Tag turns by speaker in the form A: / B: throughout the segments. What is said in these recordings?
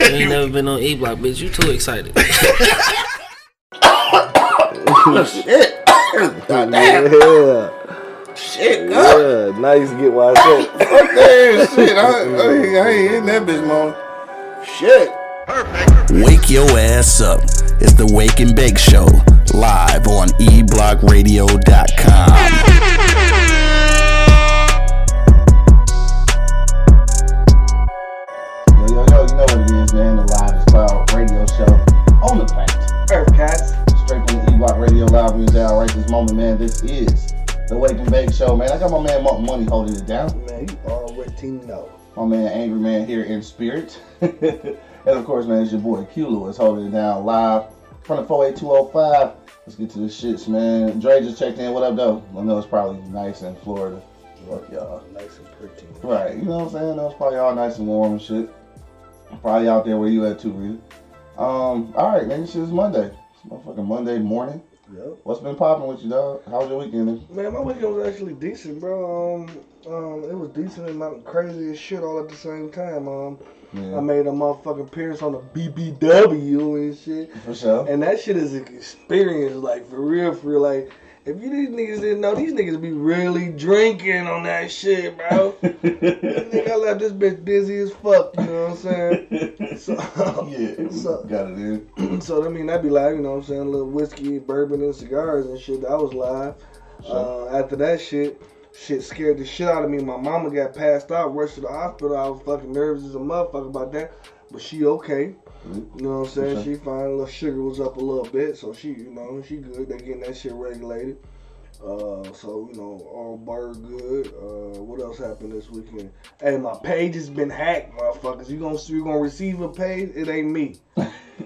A: You ain't never been on E Block, bitch. You too excited.
B: Shit. God damn.
C: Yeah.
B: Shit, God.
C: Yeah. Nice get why I said.
B: Fuck that shit. I, I, I ain't in that bitch, man. Shit.
D: Wake your ass up. It's the Wake and Bake Show, live on eblockradio.com.
B: show on the planet. Earth Cats. Straight from the E-Block Radio Live Music Hour right this moment, man. This is the Wake and Bake Show, man. I got my man Mark Money holding it down.
C: Man, you already know.
B: My man Angry Man here in spirit. and of course, man, it's your boy Q Lewis holding it down live from the 48205. Let's get to the shits, man. Dre just checked in. What up, though? I know it's probably nice in Florida. Fuck y'all.
C: Nice and pretty.
B: Right, you know what I'm saying? That was probably all nice and warm and shit. Probably out there where you at too, Rita. Um, all right, man, this is Monday. It's motherfucking Monday morning.
C: Yep.
B: What's been popping with you, dog? How was your weekend?
C: Man, my weekend was actually decent, bro. Um, um, it was decent and not crazy as shit all at the same time. Um, I made a motherfucking appearance on the BBW and shit.
B: for sure.
C: And that shit is an experience, like for real, for real. Like, if you these niggas didn't know, these niggas be really drinking on that shit, bro. Nigga, I left this bitch dizzy as fuck, you know what I'm saying? So,
B: yeah,
C: so-
B: got it in.
C: so I mean, that'd be live, you know what I'm saying? A little whiskey, bourbon, and cigars and shit. That was live. Uh, after that shit, shit scared the shit out of me. My mama got passed out, rushed to the hospital. I was fucking nervous as a motherfucker about that. But she okay. You know what I'm saying?
B: Okay.
C: She fine. Little sugar was up a little bit, so she, you know, she good. They getting that shit regulated. Uh, so you know, all bird good. Uh, what else happened this weekend? Hey, my page has been hacked, motherfuckers. You gonna you gonna receive a page? It ain't me.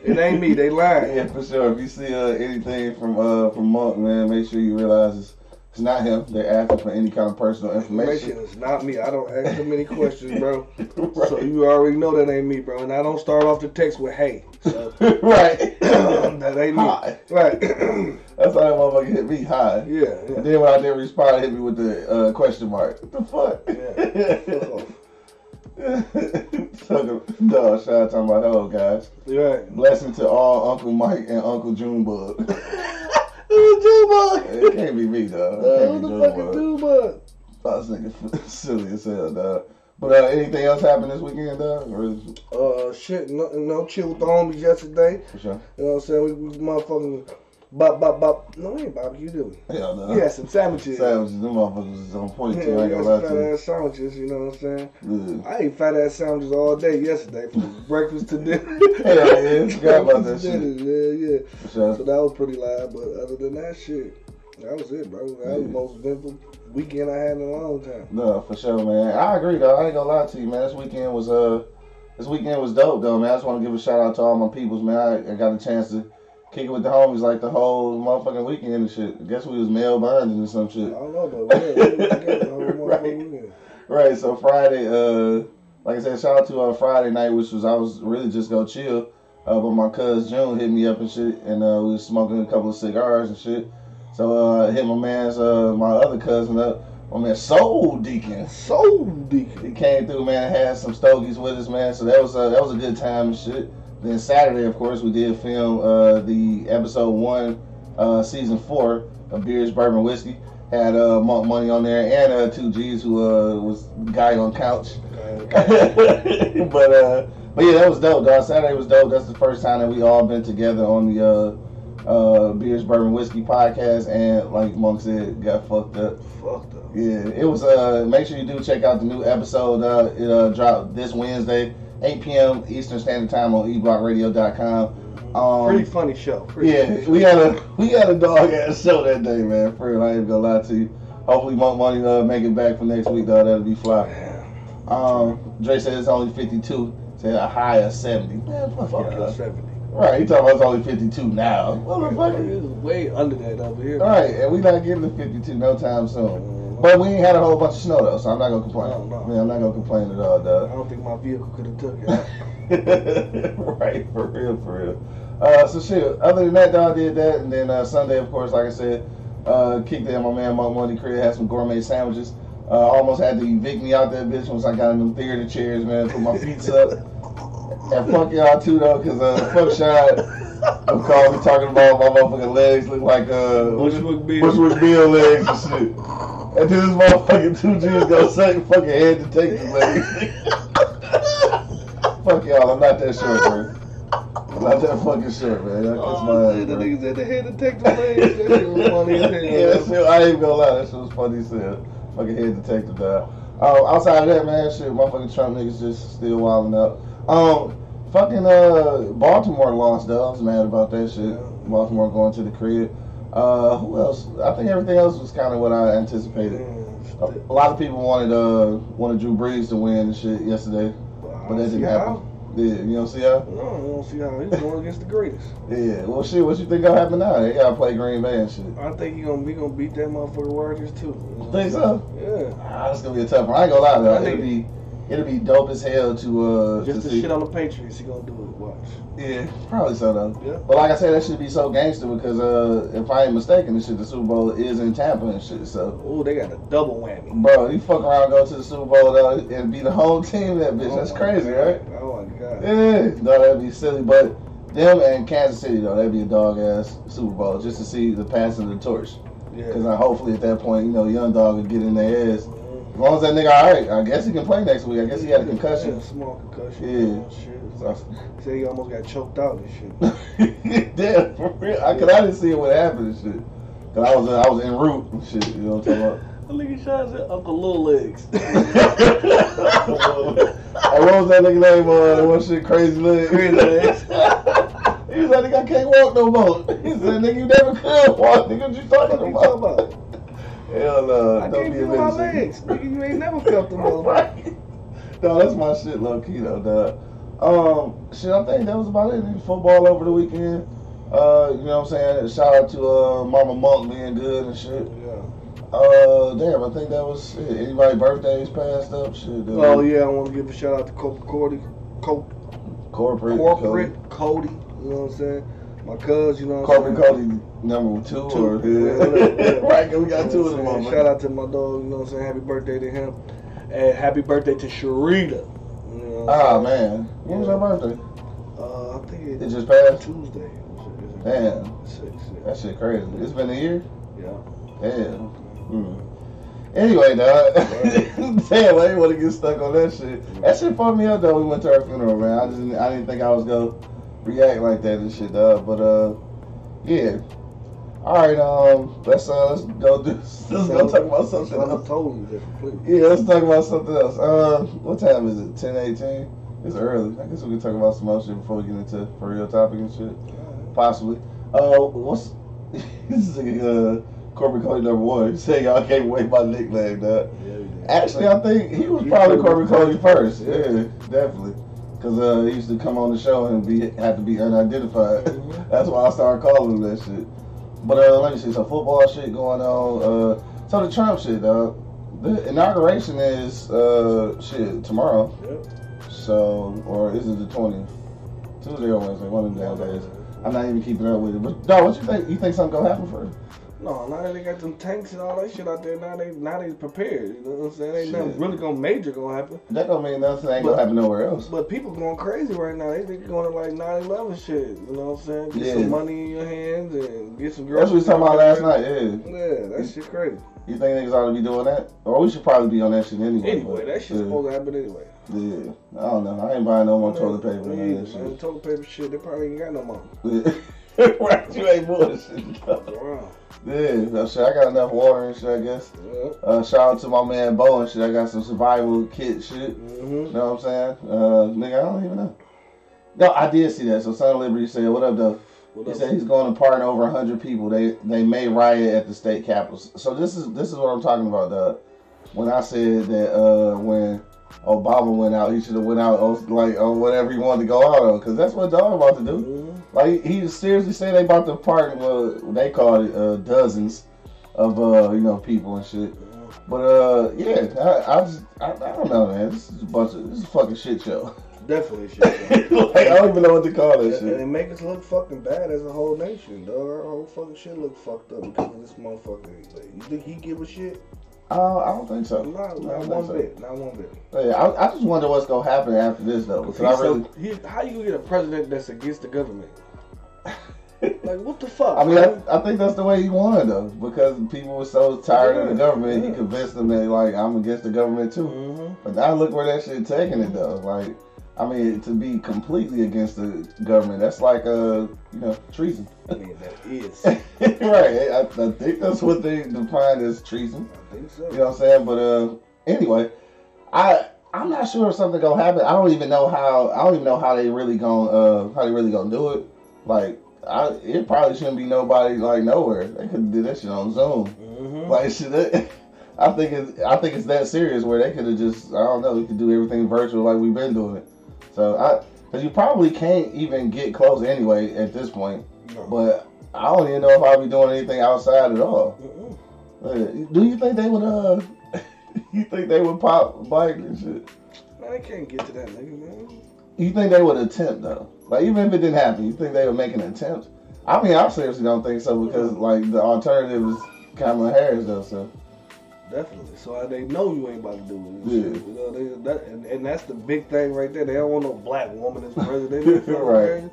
C: It ain't me. They lying.
B: Yeah, for sure. If you see uh, anything from uh, from Monk, man, make sure you realize it's, it's not him. They're asking for any kind of personal
C: Information
B: information.
C: is not me. I don't ask too many questions, bro.
B: right.
C: So you already know that ain't me, bro. And I don't start off the text with "Hey." So
B: right.
C: that ain't me.
B: Hi.
C: Right.
B: That's how that motherfucker hit me. Hi.
C: yeah.
B: And then when I didn't respond, hit me with the uh, question mark. What the fuck?
C: Yeah.
B: so, no, shout out to my hello guys.
C: Right.
B: Blessing to all Uncle Mike and Uncle Junebug.
C: Who's Junebug?
B: it can't be me, dog. It can't
C: who
B: be
C: the fuck is
B: Junebug.
C: Junebug?
B: Oh, this nigga silly as hell, dog. But uh, anything else happened this weekend, dog? Or is,
C: Uh, shit, no, no chill with the homies yesterday.
B: for sure.
C: You know what I'm saying? We, we motherfucking bop, bop, bop. No, we ain't barbecue, do we?
B: Hell no.
C: We had some sandwiches.
B: Sandwiches, them motherfuckers is on point
C: Yeah,
B: too. I ain't gonna lie
C: fat
B: to
C: ass sandwiches, you know what I'm saying?
B: you.
C: I ate fat ass sandwiches all day yesterday from breakfast to dinner.
B: Hell yeah, forgot about that shit.
C: dinner, Yeah, yeah.
B: For sure.
C: So that was pretty live, but other than that shit, that was it, bro. That was the most eventful weekend I had in a long time.
B: No, for sure, man. I agree though. I ain't gonna lie to you, man. This weekend was uh, this weekend was dope though, man. I just want to give a shout out to all my peoples, man. I, I got a chance to kick it with the homies like the whole motherfucking weekend and shit. I guess we was mail bonding or some shit.
C: I don't know, but we was together the whole
B: Right.
C: weekend.
B: Right. So Friday, uh, like I said, shout out to uh, Friday night, which was I was really just gonna chill. Uh, but my cousin June hit me up and shit, and uh, we was smoking a couple of cigars and shit. So uh, I hit my man's, uh, my other cousin up, my man Soul Deacon.
C: Soul deacon.
B: He came through, man, had some stogies with us, man. So that was uh, that was a good time and shit. Then Saturday, of course, we did film uh, the episode one, uh, season four of Beers, Bourbon, Whiskey. Had uh, Monk Money on there and uh, two G's who uh, was guy on couch. but uh, but yeah, that was dope, dog. Saturday was dope. That's the first time that we all been together on the uh, uh, Beers, Bourbon, Whiskey podcast, and like Monk said, got fucked up.
C: Fucked up.
B: Yeah, it was. Uh, make sure you do check out the new episode. Uh, it uh, dropped this Wednesday, 8 p.m. Eastern Standard Time on eblockradio.com. Um,
C: Pretty funny show. Pretty
B: yeah,
C: funny show.
B: we had a we had a dog ass show that day, man. For real, I ain't gonna lie to you. Hopefully, Monk Money uh, make it back for next week, though. That'll be fly. Um, Dre said it's only 52. Said a high of 70. Man, fuck,
C: Fuck 70.
B: Right, he talking about it's only 52 now.
C: It
B: Motherfucker.
C: was way under that over here.
B: All right, and we not getting to 52 no time soon. But we ain't had a whole bunch of snow though, so I'm not gonna complain.
C: No, no.
B: Yeah, I'm not gonna complain at all,
C: I don't think my vehicle could have took it.
B: right, for real, for real. Uh, so shit. Other than that, dog did that, and then uh, Sunday, of course, like I said, uh, kicked in my man Monk Money crib, had some gourmet sandwiches. Uh, almost had to evict me out that bitch once I got in them theater chairs, man. Put my feet up. And fuck y'all too though, cause uh, fuck Sean. I'm calling talking about my motherfucking legs look like uh
C: Bushwick Bill.
B: Bushwick Bill legs and shit. And then this motherfucking two G's gonna say fucking head detective legs. fuck y'all, I'm not that short, bro. I'm not that fucking short, man. That
C: Oh,
B: my ass,
C: the niggas at the head detective legs. That shit was funny as hell.
B: Yeah, shit, I ain't gonna lie, that shit was funny as hell. Fucking head detective dog. Um, outside of that, man, shit, motherfucking Trump niggas just still wilding out. Um, fucking uh, Baltimore lost though. I was mad about that shit. Baltimore going to the crib. Uh, who else? I think everything else was kind of what I anticipated. A, a lot of people wanted uh wanted Drew Brees to win and shit yesterday, but that didn't happen. Yeah, you don't see how?
C: No, I don't see how he's going against the greatest.
B: Yeah. Well, shit. What you think gonna happen now? They gotta play Green Bay and shit.
C: I think he gonna be gonna beat that motherfucker Rodgers too. You know?
B: Think so?
C: Yeah.
B: Ah, that's gonna be a tough one. I ain't gonna lie though.
C: I think-
B: It'll be it'll be dope as hell to uh
C: Just
B: to
C: shit on the Patriots, he gonna do it. Watch.
B: Yeah, probably so though.
C: Yeah.
B: But like I said, that should be so gangster because uh if I ain't mistaken, this shit the Super Bowl is in Tampa and shit. So
C: Oh, they got a double whammy.
B: bro, you fuck around, go to the Super Bowl though, and be the home team. That bitch,
C: Oh
B: that's crazy,
C: God.
B: right?
C: Oh my god.
B: Yeah, no, that'd be silly. But them and Kansas City though, that'd be a dog ass Super Bowl just to see the passing of the torch. Because
C: Yeah.
B: Hopefully at that point, you know, young dog would get in their ass. As long as that nigga all right, I guess he can play next week. I guess he had a concussion.
C: Yeah, small concussion.
B: Yeah.
C: Shit.
B: So-
C: He said he almost got choked out and shit.
B: Damn, for real. I, cause I didn't see what happened and shit. Cause I was I was en route and shit. You know what I'm talking about.
C: The nigga shot said Uncle Lil Legs.
B: about? and what was that nigga name? Uh, that one shit, crazy legs.
C: Crazy Legs.
B: he was like, nigga, I can't walk no more. He said, nigga, you never could walk. Nigga, what you talking
C: What you talking
B: about? Hell no,
C: I
B: don't be a
C: my legs. Nigga, you ain't never felt them motherfuckers.
B: Right. No, that's my shit, low key though, dog. Um, shit, I think that was about it. Football over the weekend. Uh, you know what I'm saying? Shout out to uh Mama Monk being good and shit.
C: Yeah.
B: Uh, damn, I think that was it. Anybody birthdays passed up? Shit. dude.
C: Oh yeah, I want to give a shout out to Corporate Cody, Co-
B: Corporate.
C: Corporate Cody. You know what I'm saying? My cuz, you know I'm?
B: Cody number two,
C: Two.
B: or
C: Yeah,
B: right? 'cause we got two of them.
C: what I'm saying?
B: motherfuckers.
C: Shout out to my dog, you know what I'm saying? Happy birthday to him. And happy birthday to Sharita. You know
B: Ah man, when was her birthday?
C: Uh, I think
B: It
C: it's
B: just passed.
C: Tuesday.
B: Damn.
C: Six.
B: That shit crazy. It's been a year.
C: yeah.
B: Damn. Hmm. Anyway, dog. Damn, I didn't want to get stuck on that shit. That shit fucked me up though. We went to her funeral, man. I just didn't, I didn't think I was gonna react like that and shit, dog. But uh, yeah. All right, um, let's uh, let's go do, let's go talk about something else.
C: totally different, please.
B: Yeah, let's talk about something else. Uh, what time is it? Ten eighteen. It's early. I guess we can talk about some other shit before we get into for real topic and shit. Possibly. Uh, what's this is uh Corporate Cody number one? Say y'all gave away my nickname, dog.
C: Yeah, did.
B: Actually, I think he was probably Corporate Cody
C: first. Yeah.
B: Yeah, definitely. Cause uh, he used to come on the show and be have to be unidentified.
C: Mhm.
B: That's why I started calling him that shit. But uh, let me see. So football shit going on. Uh, so the Trump shit, dog. The inauguration is uh shit tomorrow.
C: Yep.
B: So or is it the twentieth? Tuesday or Wednesday? One of them days. I'm not even keeping up with it. But dog, what you think? You think something gonna happen first?
C: No, now that they got them tanks and all that shit out there, now they now they prepared. You know what I'm saying? Ain't nothing really gonna major gonna happen.
B: That don't mean nothing ain't
C: But-
B: gonna happen nowhere else.
C: But people going crazy right now. They think going to like 9/11 shit. You know what I'm saying? Get
B: Yeah.
C: some money in your hands and get some girls.
B: That's what we talking about last night. Yeah.
C: Yeah, that shit crazy.
B: You think niggas ought to be doing that? Or we should probably be on that shit anyway.
C: Anyway, that shit's
B: yeah.
C: supposed to happen anyway.
B: Yeah, I don't know. I ain't buying no more toilet paper
C: Me
B: and
C: either,
B: that
C: man.
B: shit.
C: Toilet paper shit, they probably ain't got no more.
B: Yeah. right, you ain't bullshit.
C: Wow.
B: yeah, shit. I got enough water and shit, I guess. Uh, shout out to my man Bo and shit. I got some survival kit shit.
C: Mm-hmm.
B: You know what I'm saying? Uh, nigga, I don't even know. No, I did see that. So Son of Liberty said, "What up, though?"
C: What
B: He
C: up?
B: said he's going to pardon over 100 people. They they may riot at the state capitol. So this is this is what I'm talking about, Doug. When I said that uh, when Obama went out, he should have went out like on whatever he wanted to go out on, because that's what Dog about to do. Like he seriously said they about to pardon. Well, they called it uh, dozens of uh, you know people and shit. But uh, yeah, I, I just I, I don't know, man. This is a bunch of this is a fucking shit show.
C: Definitely shit.
B: like I don't even know what to call this
C: And and it make us look fucking bad as a whole nation, dog. Our whole fucking shit look fucked up because of this motherfucker. You think he give a shit?
B: Uh, I don't think so.
C: Not, not one
B: so.
C: bit. Not one bit.
B: Yeah, I, I just wonder what's gonna happen after this though. Because I really,
C: so, he, how you gonna get a president that's against the government? Like what the fuck?
B: I mean. I, I think that's the way he wanted though, because people were so tired of the
C: Yeah,
B: government. He convinced them that like I'm against the government too.
C: Mhm.
B: But now look where that shit taking it though. Like, I mean, to be completely against the government, that's like uh, you know, treason.
C: I mean, that is.
B: right. I, I think that's what they define as treason.
C: I think so.
B: You know what I'm saying? But uh, anyway, I I'm not sure if something gonna happen. I don't even know how. I don't even know how they really gonna uh how they really gonna do it. Like, I it probably shouldn't be nobody like nowhere. They could do that shit on Zoom.
C: Mhm.
B: Like, shit. That, I think it's I think it's that serious where they could have just I don't know. We could do everything virtual like we've been doing it. So I. Cause you probably can't even get close anyway at this point.
C: No.
B: But I don't even know if I'll be doing anything outside at all.
C: Mm-mm.
B: Do you think they would uh you think they would pop Biden and shit?
C: Man, I can't get to that nigga, man.
B: You think they would attempt though? Like even if it didn't happen, you think they would make an attempt? I mean, I seriously don't think so because like the alternative is Kamala Harris though. So
C: Definitely. So uh, they know you ain't about to do it. and
B: Yeah.
C: shit. You know, they, that, and, and that's the big thing right there. They don't want no black woman as president.
B: Right.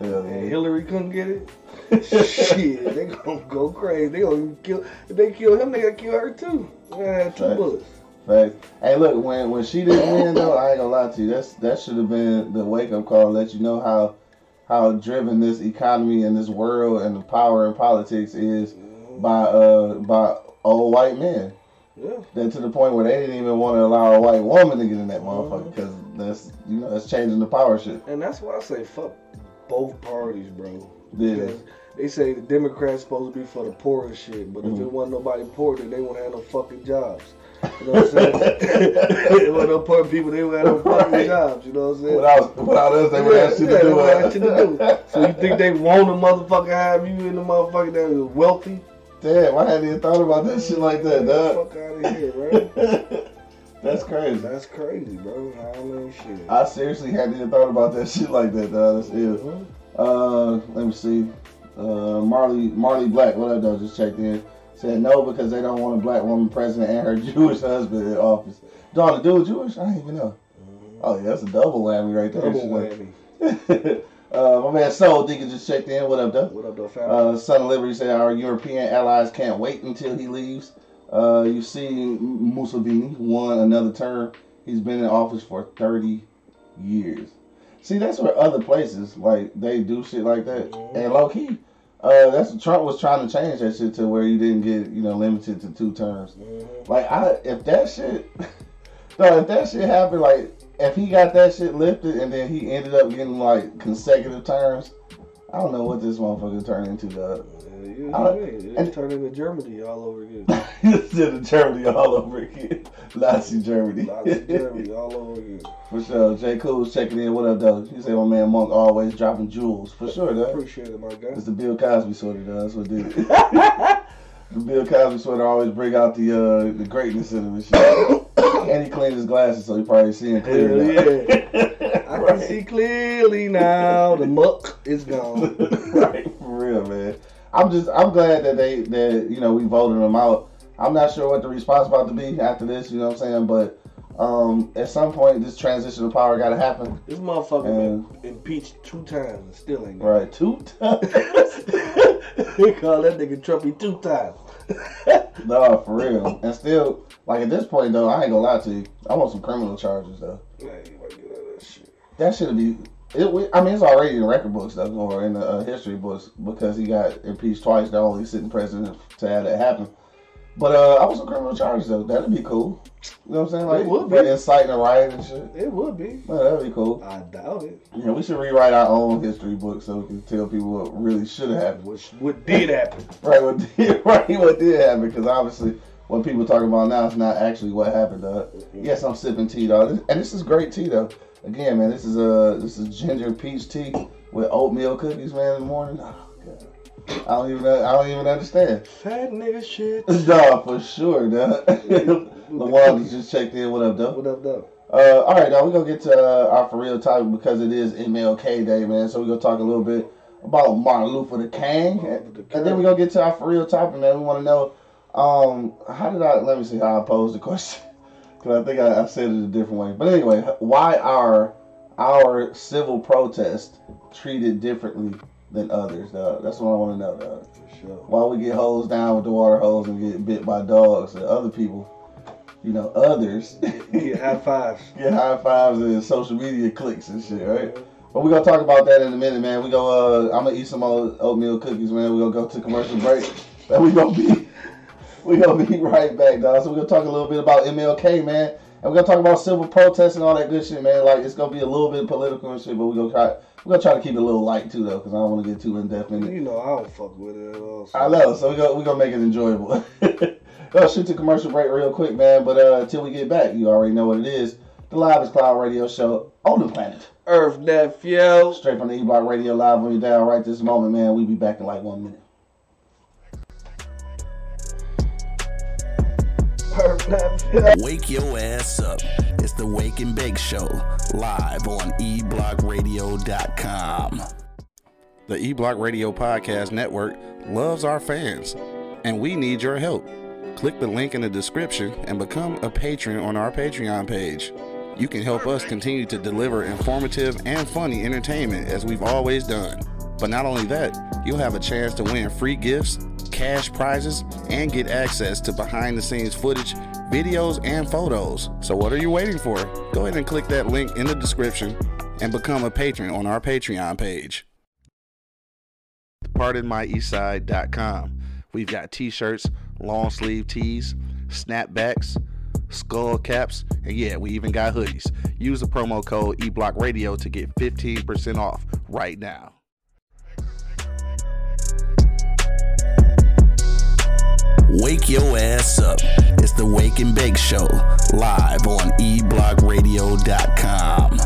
B: yeah,
C: And. Hillary couldn't get it. Shit, they gonna go crazy. They gonna kill. If they kill him, they gonna kill her too. Yeah, two
B: Right.
C: bullets.
B: Facts. Hey, look, when when she didn't win though, I ain't gonna lie to you. That's that should have been the wake up call. Let you know how how driven this economy and this world and the power in politics is by uh by old white men.
C: Yeah.
B: Then to the point where they didn't even want to allow a white woman to get in that motherfucker because that's you know that's changing the power shit.
C: And that's why I say fuck both parties, bro.
B: Yeah.
C: They say the Democrats supposed to be for the poorest shit, but if
B: Mhm.
C: it wasn't nobody poor, then they wouldn't have no fucking jobs. You know what I'm saying? it wasn't no poor people, they wouldn't have no fucking
B: Right.
C: jobs. You know what I'm saying?
B: Without without us, they would
C: Yeah,
B: have shit
C: yeah,
B: to
C: they
B: do.
C: would have shit to do. So you think they want a motherfucker have you in the motherfucker that is wealthy?
B: Damn, I hadn't even thought about that shit like that, dog.
C: fuck out of here, right?
B: That's crazy.
C: That's crazy, bro. I mean, shit.
B: I seriously hadn't even thought about that shit like that, dog. That's ill.
C: Mhm.
B: Uh, let me see. Uh, Marley Marley Black, what up, though? Just checked in. Said no because they don't want a black woman president and her Jewish husband in office. Dog, the dude Jewish? I didn't even know. Oh yeah, that's a double whammy right there.
C: Double whammy.
B: uh, my man Soul Deacon just checked in. What up, though?
C: What up, though, fam?
B: Uh, Son of Liberty said our European allies can't wait until he leaves. Uh, you see, Museveni won another term. He's been in office for 30 years. See, that's where other places like they do shit like that.
C: Mhm.
B: And low key, uh, that's Trump was trying to change that shit to where you didn't get you know limited to two terms.
C: Mhm.
B: Like I, if that shit, no, if that shit happened, like if he got that shit lifted and then he ended up getting like consecutive terms, I don't know what this motherfucker turned into, dog.
C: Yeah, you
B: I-
C: know what
B: and-
C: It's turning into Germany all over again.
B: Instead of Germany all over again, Nazi Germany.
C: Lots of Germany all over again.
B: For sure. J. Cool's checking in. What up, though? He said my man Monk always dropping jewels. For sure, though.
C: Appreciate it, my guy.
B: It's the Bill Cosby sweater, though. That's what did it. the Bill Cosby sweater always bring out the uh, the greatness in him and shit. and he cleaned his glasses, so he probably seeing clear
C: Hell
B: now.
C: I
B: right.
C: can see clearly now. The muck is gone.
B: right, for real, man. I'm just, I'm glad that they, that you know, we voted him out. I'm not sure what the response about to be after this. You know what I'm saying? But um, at some point, this transition of power got to happen.
C: This motherfucker
B: And-
C: been impeached two times and still ain't got
B: Right, two times.
C: They call that nigga Trumpy two times.
B: no, for real. And still, like at this point though, I ain't gonna lie to you. I want some criminal charges though.
C: You might get out of that shit.
B: That should be. It, we- I mean, it's already in record books though, or in the uh, history books because he got impeached twice. The only sitting president to have that happen. But uh, I want some criminal charges though. That'd be cool. You know what I'm saying? Like
C: It would be.
B: inciting a riot and shit.
C: It would be.
B: Man, that'd be cool.
C: I doubt it.
B: Yeah, we should rewrite our own history book so we can tell people what really should have happened.
C: What, what did happen?
B: Right, what did, right, what did happen? Because obviously, what people talking about now is not actually what happened. Dog. Yes, I'm sipping tea, dog, and this is great tea, though. Again, man, this is uh, this is ginger peach tea with oatmeal cookies, man, in the morning. Oh god, I don't even, I don't even understand.
C: Fat nigga shit.
B: Dog, for sure, dog. Lawan just checked in. What up, dog?
C: What up, though?
B: Uh, all right, now we're gonna get to uh, our for real topic because it is MLK Day, man. So we're gonna talk a little bit about Martin Luther the King, and, and then we're gonna get to our for real topic, man. We want to know Um, how did I? Let me see how I posed the question because I think I, I said it a different way. But anyway, why are our civil protests treated differently than others? Dog? That's what I want to know. Dog.
C: For sure.
B: Why we get hosed down with the water hose and get bit by dogs and other people, you know, others
C: Get high fives.
B: get high fives and social media clicks and shit, right? But we're gonna talk about that in a minute, man. We go. Uh, I'm gonna eat some old oatmeal cookies, man. We gonna go to commercial break. And we gonna be, we gonna be right back, dog. So we're gonna talk a little bit about MLK, man, and we're gonna talk about civil protests and all that good shit, man. Like it's gonna be a little bit political and shit, but we're gonna try. We're gonna try to keep it a little light too, though, because I don't want to get too in depth in it.
C: You know, I don't fuck with it at all. so-
B: I know, so we go we gonna make it enjoyable. Go shoot to commercial break real quick, man. But uh, until we get back, you already know what it is. The Live is Cloud Radio Show on the planet.
C: Earth nephew.
B: Straight from the E Block Radio Live on your dial right this moment, man. We be back in like one minute.
D: Wake your ass up. It's the Wake and Bake Show, live on eblockradio.com. The eBlock Radio Podcast Network loves our fans, and we need your help. Click the link in the description and become a patron on our Patreon page. You can help us continue to deliver informative and funny entertainment as we've always done. But not only that, you'll have a chance to win free gifts, cash prizes, and get access to behind the scenes footage, videos, and photos. So, what are you waiting for? Go ahead and click that link in the description and become a patron on our Patreon page. PardonMyEastside.com. We've got t shirts, long sleeve tees, snapbacks, skull caps, and yeah, we even got hoodies. Use the promo code eBlockRadio to get 15% off right now. Wake your ass up. It's the Wake and Bake Show, live on eblockradio.com.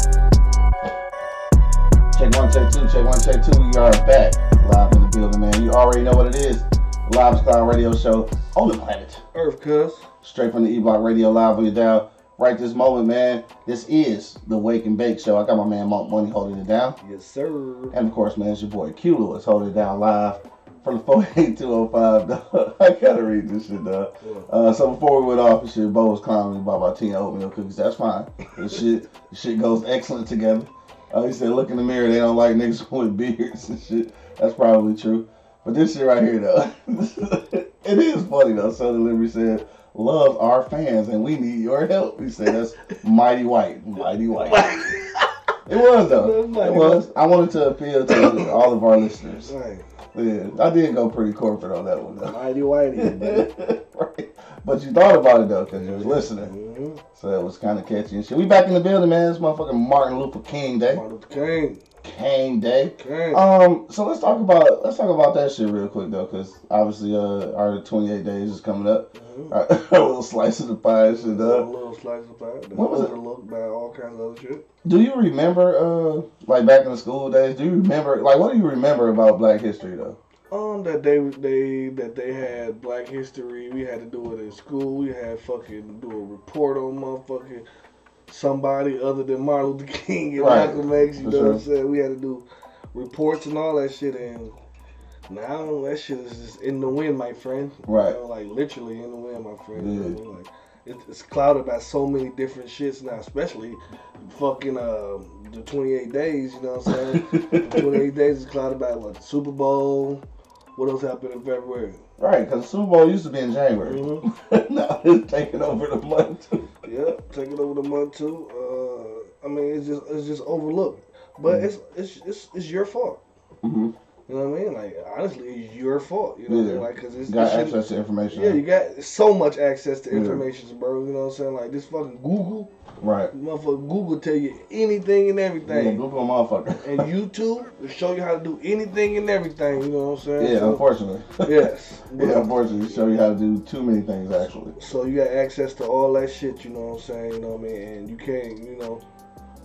B: Check one, check two, check one, check two. We are back live in the building, man. You already know what it is. The Live is Cloud Radio Show on the planet.
C: Earth cuz.
B: Straight from the E Block Radio Live on your dial right this moment, man. This is the Wake and Bake Show. I got my man Monk Money holding it down.
C: Yes, sir.
B: And of course, man, it's your boy Q Lewis holding it down live from the 48205. dog. I gotta read this shit, dog. Uh, so before we went off, and shit, Bo was clowning about my 10 oatmeal cookies. That's fine. The shit, the shit goes excellent together. Uh, he said, look in the mirror, they don't like niggas with beards and shit. That's probably true. But this shit right here, though, it is funny, though. Son of Liberty said, love our fans and we need your help. He said, that's mighty white. Mighty white. It was, though. It was. I wanted to appeal to all of our listeners.
C: Right.
B: Yeah, I did go pretty corporate on that one, though.
C: Mighty whitey,
B: right. But you thought about it, though, because you was listening.
C: Mhm.
B: So it was kind of catchy and shit. We back in the building, man. It's motherfucking Martin Luther King Day.
C: Martin Luther King.
B: King Day. Um, so let's talk about let's talk about that shit real quick though, because obviously uh our 28 days is coming up.
C: Mhm.
B: Our, our little slice of the pie and shit.
C: a little slice of pie.
B: What was it?
C: overlooked by all kinds of other shit.
B: do you remember uh like back in the school days? Do you remember like what do you remember about Black History though?
C: Um, that they they that they had Black History. We had to do it in school. We had fucking do a report on motherfucking somebody other than Martin Luther King and
B: Right.
C: Malcolm X. You
B: For
C: know what I'm saying? We had to do reports and all that shit. And now that shit is just in the wind, my friend.
B: Right.
C: You know, like literally in the wind, my friend. You know
B: Yeah.
C: I mean? Like it's clouded by so many different shits now, especially fucking uh, the 28 days. You know what I'm saying? the 28 days is clouded by what? The Super Bowl. What else happened in February?
B: Right, because Super Bowl used to be in January.
C: Mhm.
B: now it's taking over the month.
C: Yep, taking over the month too. Uh, I mean, it's just it's just overlooked, but it's it's it's it's your fault.
B: hmm
C: You know what I mean? Like honestly, it's your fault. You know what I
B: Yeah.
C: mean? Like because it's
B: Got
C: it
B: access to information.
C: Yeah, you got so much access to
B: Yeah.
C: information, bro. You know what I'm saying? Like this fucking Google,
B: right.
C: motherfucker, Google tell you anything and everything. Yeah.
B: Google motherfucker.
C: and YouTube will show you how to do anything and everything. You know what I'm saying?
B: yeah,
C: So-
B: unfortunately.
C: yes.
B: Yeah, unfortunately, show you how to do too many things actually.
C: So you got access to all that shit, you know what I'm saying? You know what I mean? And you can't, you know,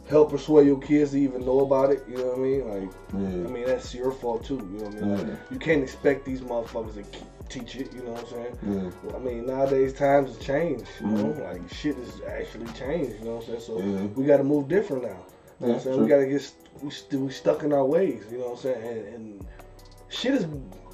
C: help persuade your kids to even know about it, you know what I mean? Like, I mean, that's your fault too, you know what I mean? Like, you can't expect these motherfuckers to teach it, you know what I'm saying?
B: Yeah.
C: I mean, nowadays times have changed, you know?
B: Mhm.
C: Like, shit has actually changed, you know what I'm saying? So
B: Yeah.
C: we got to move different now. You know what I'm saying?
B: true.
C: We got to get, we, st- we stuck in our ways, you know what I'm saying? And, and shit is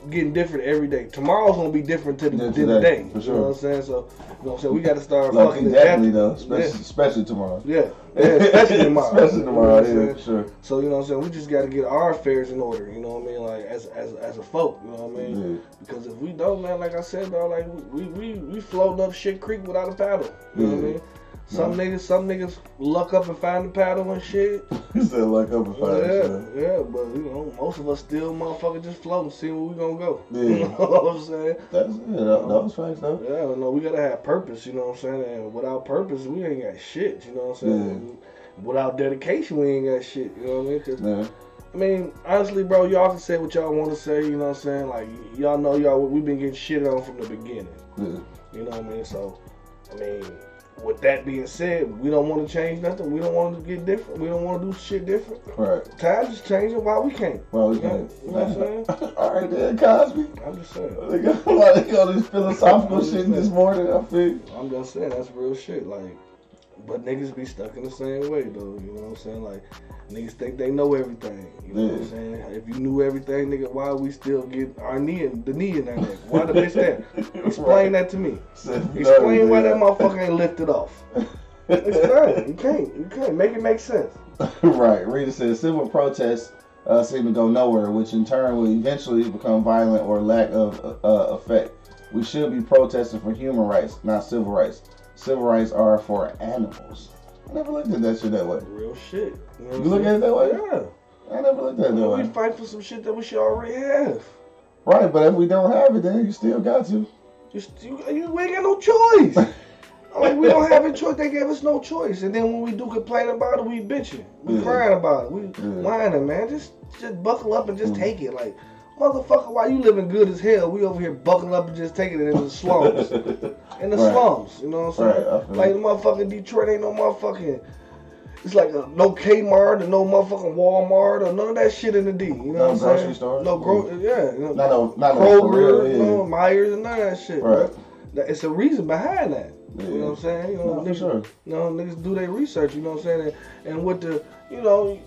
C: getting different every day. Tomorrow's gonna be different to the,
B: Yeah, today,
C: today.
B: for
C: You know what I'm saying? So, you know what I'm saying? We got to start
B: Look,
C: fucking
B: definitely though, especially,
C: Yeah.
B: especially tomorrow.
C: Yeah, yeah, especially tomorrow.
B: especially
C: You know
B: tomorrow, yeah, sure.
C: So you know what I'm saying? We just got to get our affairs in order. You know what I mean? Like as as as a folk. You know what I mean?
B: Yeah.
C: Because if we don't, man, like I said, dog, like we we we floating up shit creek without a paddle. You know what I mean? Some niggas, some niggas luck up and find the paddle and shit.
B: He said like up and
C: Yeah,
B: five. so.
C: yeah, but you know, most of us still motherfucker just floating, seeing where we gonna go.
B: Yeah.
C: You know what I'm saying?
B: That's it. That, was facts though.
C: Yeah, no, we gotta have purpose, you know what I'm saying? And without purpose, we ain't got shit, you know what I'm saying? Without dedication, we ain't got shit, you know what I mean? 'Cause,
B: Yeah.
C: I mean, honestly, bro, y'all can say what y'all want to say, you know what I'm saying? Like, y'all know y'all, we've been getting shit on from the beginning,
B: Yeah.
C: you know what I mean? So, I mean, with that being said, we don't want to change nothing. We don't want to get different. We don't want to do shit different.
B: Right.
C: Times is changing. Why we can't?
B: Well, we can't.
C: you know what I'm saying?
B: All right, then, Cosby.
C: I'm just saying.
B: They got like they got this philosophical shit this morning. I feel.
C: I'm just saying that's real shit. Like, but niggas be stuck in the same way though. You know what I'm saying? Like, niggas think they know everything. You know what I'm saying? If you knew everything, nigga, why we still get our knee in the knee in that nigga? Why the bitch there? Explain that to me. Explain why that motherfucker ain't lifted off. Explain. You can't. You can't make it make sense.
B: right. Rita says civil protests uh, seem to go nowhere, which in turn will eventually become violent or lack of uh, effect. We should be protesting for human rights, not civil rights. Civil rights are for animals. I never looked at that shit that way.
C: Real shit. You, know
B: You look at it that way?
C: Yeah.
B: I never looked at it that way.
C: We fight for some shit that we should already have.
B: Right, but if we don't have it, then you still got to.
C: You, you, you ain't got no choice. I'm like we don't have a choice. They gave us no choice. And then when we do complain about it, we bitching. We
B: Yeah.
C: crying about it. We
B: Yeah.
C: whining, man. Just just buckle up and just
B: Mm.
C: take it. Like, motherfucker, while you living good as hell, we over here buckling up and just taking it in the slums. in the
B: Right.
C: slums. You know what I'm saying?
B: Right,
C: like the motherfucking Detroit ain't no motherfucking. It's like a, no Kmart and no motherfucking Walmart or none of that shit in the D. You know
B: No
C: what I'm
B: grocery
C: saying?
B: stores?
C: No gro- mm. yeah. You know,
B: Not no, not no
C: Kroger,
B: real, yeah.
C: no Meijers, and none of that shit.
B: Right.
C: Bro. It's a reason behind that. You know what I'm saying? You know,
B: No, for
C: niggas,
B: sure.
C: you know, niggas do their research. You know what I'm saying? And, and with the, you know,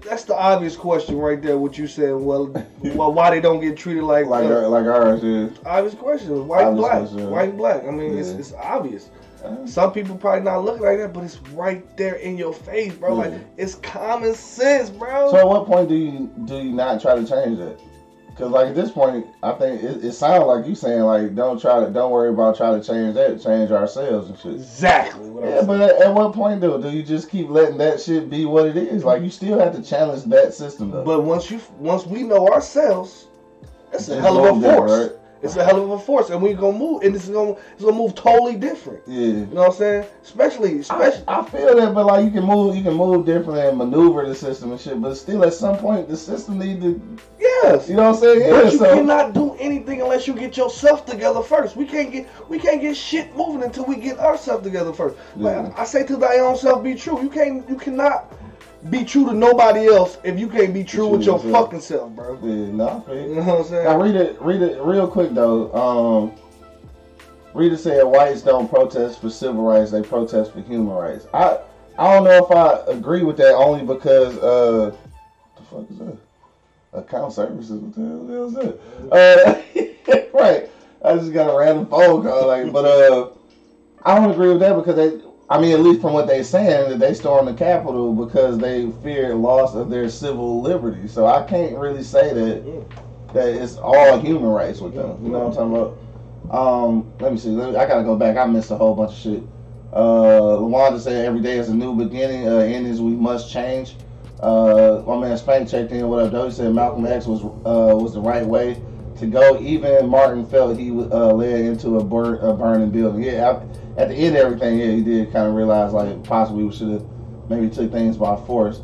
C: that's the obvious question right there. What you said? Well, well, why they don't get treated like
B: Like
C: uh,
B: like ours, yeah.
C: obvious question? White,
B: Obvious
C: black,
B: question,
C: white, black. I mean, it's
B: Yeah.
C: it's obvious.
B: Uh,
C: Some people probably not looking like that, but it's right there in your face, bro.
B: Yeah.
C: Like it's common sense, bro.
B: So at what point do you do you not try to change that? Because like at this point, I think it, it sounds like you saying like don't try to don't worry about trying to change that, change ourselves and shit.
C: exactly what I'm
B: Yeah, but at, at what point though do you just keep letting that shit be what it is? Like you still have to challenge that system though.
C: But once you once we know ourselves, that's a hell of a force.
B: right?
C: It's a hell of a force, and we gonna move, and it's gonna it's gonna move totally different.
B: yeah.
C: You know what I'm saying? Especially,
B: I,
C: especially.
B: I feel that, but like you can move, you can move differently and maneuver the system and shit. But still, at some point, the system need to,
C: yes.
B: you know what I'm saying? Yeah.
C: But you
B: so
C: cannot do anything unless you get yourself together first. We can't get we can't get shit moving until we get ourselves together first.
B: Yeah.
C: Like I say to thy own self, be true. You can't you cannot be true to nobody else if you can't be true
B: True
C: with your
B: yourself.
C: fucking self, bro.
B: yeah, no, I you.
C: You know what I'm saying?
B: Now read it, read it real quick though. Um, Rita said whites don't protest for civil rights; they protest for human rights. I I don't know if I agree with that only because uh, the fuck is that? Account services. What the hell is that? Uh, right. I just got a random phone call, like, but uh, I don't agree with that because they. I mean, at least from what they're saying, that they stormed the Capitol because they feared loss of their civil liberty. So I can't really say that that it's all human rights with them. You know what I'm talking about? Um, let me see. Let me, I gotta go back. I missed a whole bunch of shit. Uh, Lawanda said every day is a new beginning. Uh, endings we must change. Uh, my man Spank checked in. What up, though? He said Malcolm X was uh, was the right way to go. Even Martin felt he uh, led into a, a burning building. Yeah, I, at the end of everything, yeah, he did kind of realize like possibly we should have maybe took things by force.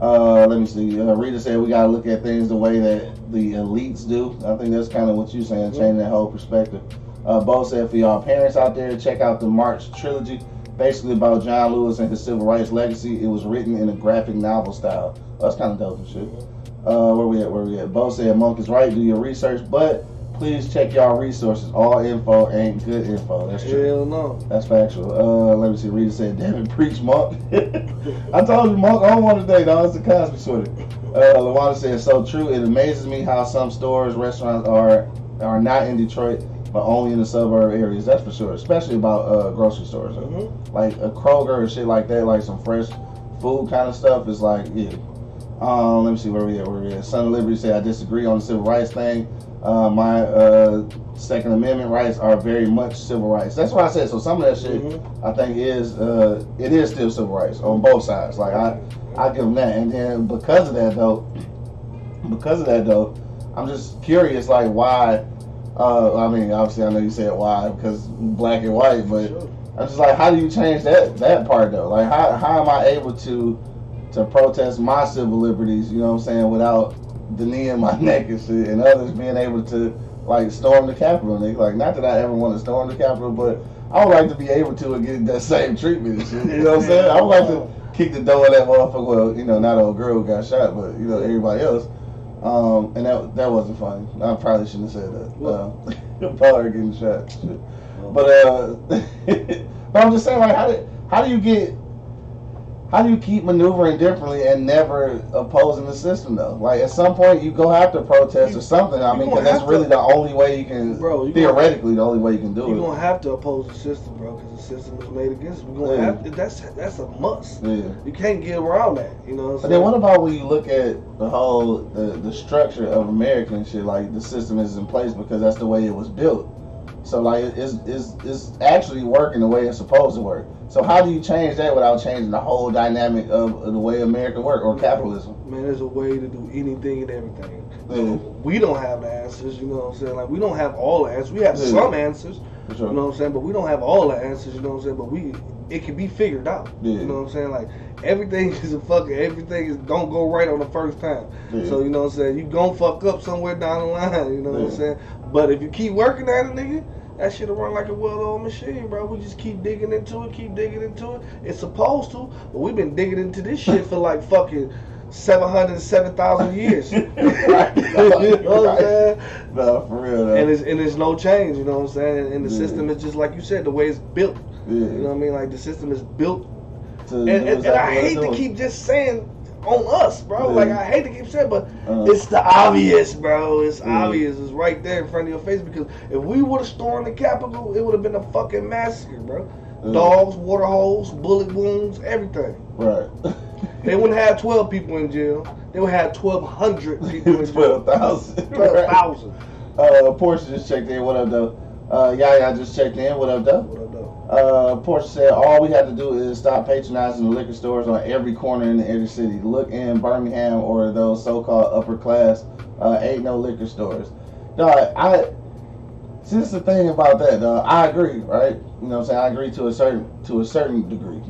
B: Uh, let me see. Uh, Rita said we gotta look at things the way that the elites do. I think that's kind of what you're saying, changing that whole perspective. Uh, Bo said for y'all parents out there, check out the March trilogy, basically about John Lewis and his civil rights legacy. It was written in a graphic novel style. That's kind of dope and shit. Uh, where we at? Where we at? Bo said Monk is right. Do your research, but please check y'all resources. All info ain't good info. That's true.
C: Hell no.
B: That's factual. Uh, let me see. Rita said, "Damn it, preach, Monk." I told you, Monk. I don't want today, dog. It's a Cosby sweater. Uh, Lawanda said, "So true. It amazes me how some stores, restaurants are are not in Detroit, but only in the suburb areas. That's for sure. Especially about uh, grocery stores.
C: Mhm.
B: like a Kroger or shit like that, like some fresh food kind of stuff. Is like, yeah. Um, let me see where we at. Where we at? Son of Liberty said, "I disagree on the civil rights thing. Uh, my uh, Second Amendment rights are very much civil rights. That's what I said. So some of that shit,
C: Mhm.
B: I think, is uh, it is still civil rights on both sides. Like I, I give them that. And then because of that, though, because of that, though, I'm just curious, like why. Uh, I mean, obviously, I know you said why because black and white, but
C: Sure.
B: I'm just like, how do you change that that part though? Like, how how am I able to to protest my civil liberties? You know what I'm saying without the knee in my neck and shit, and others being able to like storm the Capitol. Nigga. Like, not that I ever want to storm the Capitol, but I would like to be able to and get that same treatment and shit. You know what I'm saying? I would like to kick the door of that motherfucker. Well, you know, not old girl who got shot, but you know everybody else. Um, and that that wasn't funny. I probably shouldn't have said that. Uh, her getting shot. Shit. But uh, but I'm just saying, like, how do how do you get how do you keep maneuvering differently and never opposing the system though? Like at some point you go have to protest or something. I mean, because that's
C: have to-
B: really the only way you can
C: Bro, you
B: theoretically the only way you can do it.
C: You're gonna have to oppose the system, bro, because the system is made against. We're gonna
B: Yeah.
C: have to. That's that's a must.
B: Yeah.
C: You can't get around that. You know what I'm
B: But then what about when you look at the whole the, the structure of America and shit? Like the system is in place because that's the way it was built. So like it's it's it's actually working the way it's supposed to work. So how do you change that without changing the whole dynamic of, of the way America work or capitalism?
C: Man, there's a way to do anything and everything.
B: Yeah.
C: We don't have the answers, you know what I'm saying? Like we don't have all the answers. We have
B: Yeah.
C: some answers,
B: sure.
C: you know what I'm saying? But we don't have all the answers, you know what I'm saying? But we it can be figured out.
B: Yeah.
C: You know what I'm saying? Like everything is a fucking everything is don't go right on the first time.
B: Yeah.
C: So you know what I'm saying? You gonna fuck up somewhere down the line, you know what I'm saying? But if you keep working at it, nigga, that shit'll run like a well-oiled machine, bro. We just keep digging into it, keep digging into it. It's supposed to, but we've been digging into this shit for like fucking seven hundred seven thousand years. you
B: Right.
C: know what I'm saying?
B: No, for real. Though.
C: And it's and there's no change, you know what I'm saying? And the
B: Yeah.
C: system is just like you said, the way it's built.
B: yeah.
C: You know what I mean? Like the system is built
B: to
C: and, and, and I hate to keep just saying on us, bro.
B: Yeah.
C: Like I hate to keep saying, but
B: Uh,
C: it's the obvious, bro. It's
B: Yeah.
C: obvious. It's right there in front of your face. Because if we would have stormed the Capitol, it would have been a fucking massacre, bro.
B: Yeah.
C: Dogs, water holes, bullet wounds, everything.
B: right.
C: They wouldn't have twelve people in jail. They would have twelve hundred people in jail.
B: Twelve thousand.
C: Twelve thousand.
B: Uh, Portia just checked in. What up, though? Uh, Yaya just checked in. What up, though? Uh, said all we have to do is stop patronizing the liquor stores on every corner in the inner city. Look in Birmingham or those so-called upper class uh, ain't no liquor stores. No, I is the thing about that. Though. I agree, right? You know, what I'm saying I agree to a certain to a certain degree.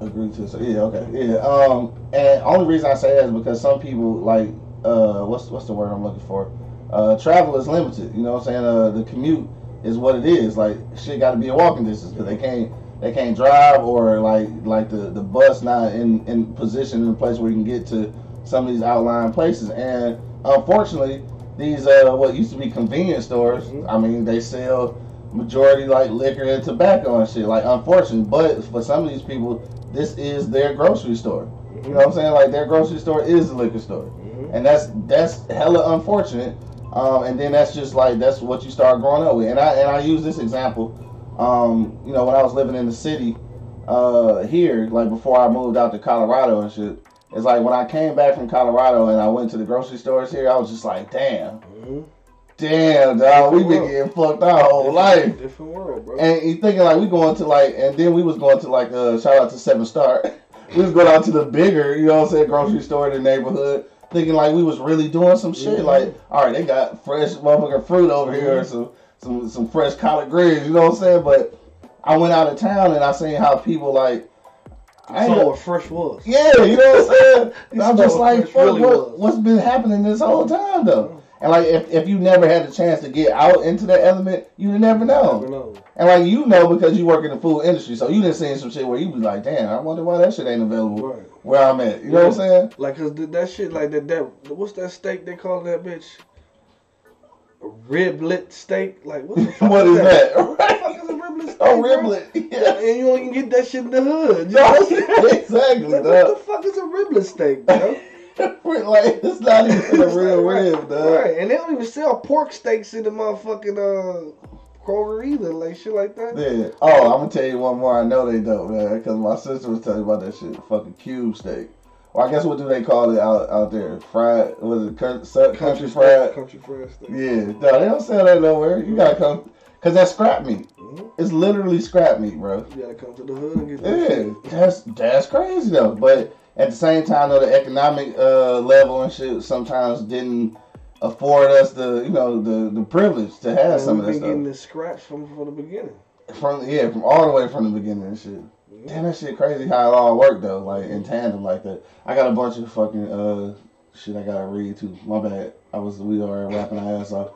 B: Agree to cer- yeah, okay, yeah. Um, and only reason I say that is because some people like uh, what's what's the word I'm looking for? Uh, travel is limited. You know what I'm saying? Uh, the commute is what it is. Like shit got to be a walking distance because they can't they can't drive or like like the the bus not in in position in a place where you can get to some of these outlying places. And unfortunately, these uh what used to be convenience stores.
C: Mhm.
B: I mean, they sell majority like liquor and tobacco and shit. Like unfortunately, but for some of these people, this is their grocery store. You know what I'm saying? Like their grocery store is the liquor store
C: Mhm.
B: and that's that's hella unfortunate. Um, and then that's just like that's what you start growing up with. And I and I use this example. Um, you know, when I was living in the city uh, here, like before I moved out to Colorado and shit. It's like when I came back from Colorado and I went to the grocery stores here, I was just like, damn,
C: Mhm.
B: damn, dog, we been getting fucked our whole life.
C: Different world, bro.
B: And you thinking like we going to like, and then we was going to like, uh, shout out to Seven Star. we was going out to the bigger, you know what I'm saying, grocery store in the neighborhood, thinking like we was really doing some shit.
C: Mhm.
B: Like, all right, they got fresh motherfucking fruit over here, or some some some fresh collard greens, you know what I'm saying? But I went out of town and I seen how people like. I
C: saw
B: know-
C: what fresh was.
B: yeah, you know what I'm saying?
C: You
B: I'm just like, fuck,
C: really
B: what, what's been happening this whole time though? And like, if, if you never had the chance to get out into that element, you'd never know.
C: Never know.
B: And like you know because you work in the food industry, so you done seen some shit where you be like, damn, I wonder why that shit ain't available
C: Right.
B: Where I'm at. You know what I'm saying?
C: Like, cause that shit, like that, that, what's that steak they call that bitch? a riblet steak. Like what the fuck
B: What
C: is
B: is
C: that?
B: that?
C: What the fuck is a riblet steak?
B: Oh,
C: bro?
B: riblet.
C: Yeah,
B: Yeah.
C: and you don't even get that shit in the hood. You
B: No,
C: know?
B: exactly.
C: Like, what the fuck is a riblet steak, bro?
B: like it's not even a real rib, dog.
C: Right, and they don't even sell pork steaks in the motherfucking uh Kroger either, like shit like that.
B: Yeah. Oh, I'm gonna tell you one more. I know they don't, man, because my sister was telling me about that shit. Fucking cube steak. Well, I guess what do they call it out out there? Fried? Was it su- country, fried?
C: country fried steak.
B: Yeah. No, they don't sell that nowhere. You gotta come, cause that's scrap meat.
C: Mhm.
B: It's literally scrap meat, bro.
C: You gotta come to the hood and get that
B: Yeah,
C: shit.
B: that's that's crazy though. But at the same time, though, the economic uh, level and shit sometimes didn't afford us the you know the the privilege to have
C: And
B: some of that
C: been getting the scraps from from the beginning.
B: from yeah from all the way from the beginning and shit. Damn, that shit crazy how it all worked though, like in tandem like that. I got a bunch of fucking uh shit I gotta read too. My bad. I was we are rapping our ass off.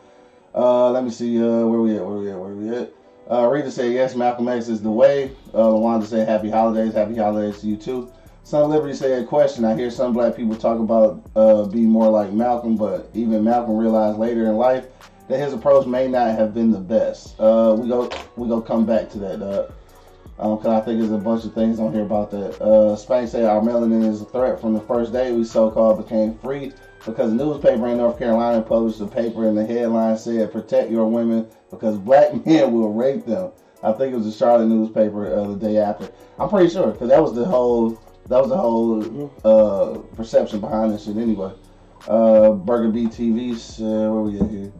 B: Uh, let me see. Uh, where we at? Where we at? Where we at? Uh, Rita said yes. Malcolm X is the way. Uh, Wanda said happy holidays. Happy holidays to you too. Of Liberty said question. I hear some black people talk about uh be more like Malcolm, but even Malcolm realized later in life that his approach may not have been the best. Uh, we go we go come back to that. Uh, um, cause I think there's a bunch of things on here about that. Uh, Spank said our melanin is a threat from the first day we so-called became free because a newspaper in North Carolina published a paper and the headline said protect your women because black men will rape them. I think it was the Charlotte newspaper uh, the day after. I'm pretty sure because that was the whole that was the whole uh, perception behind this shit anyway. Uh, Burger B TV said where we at here?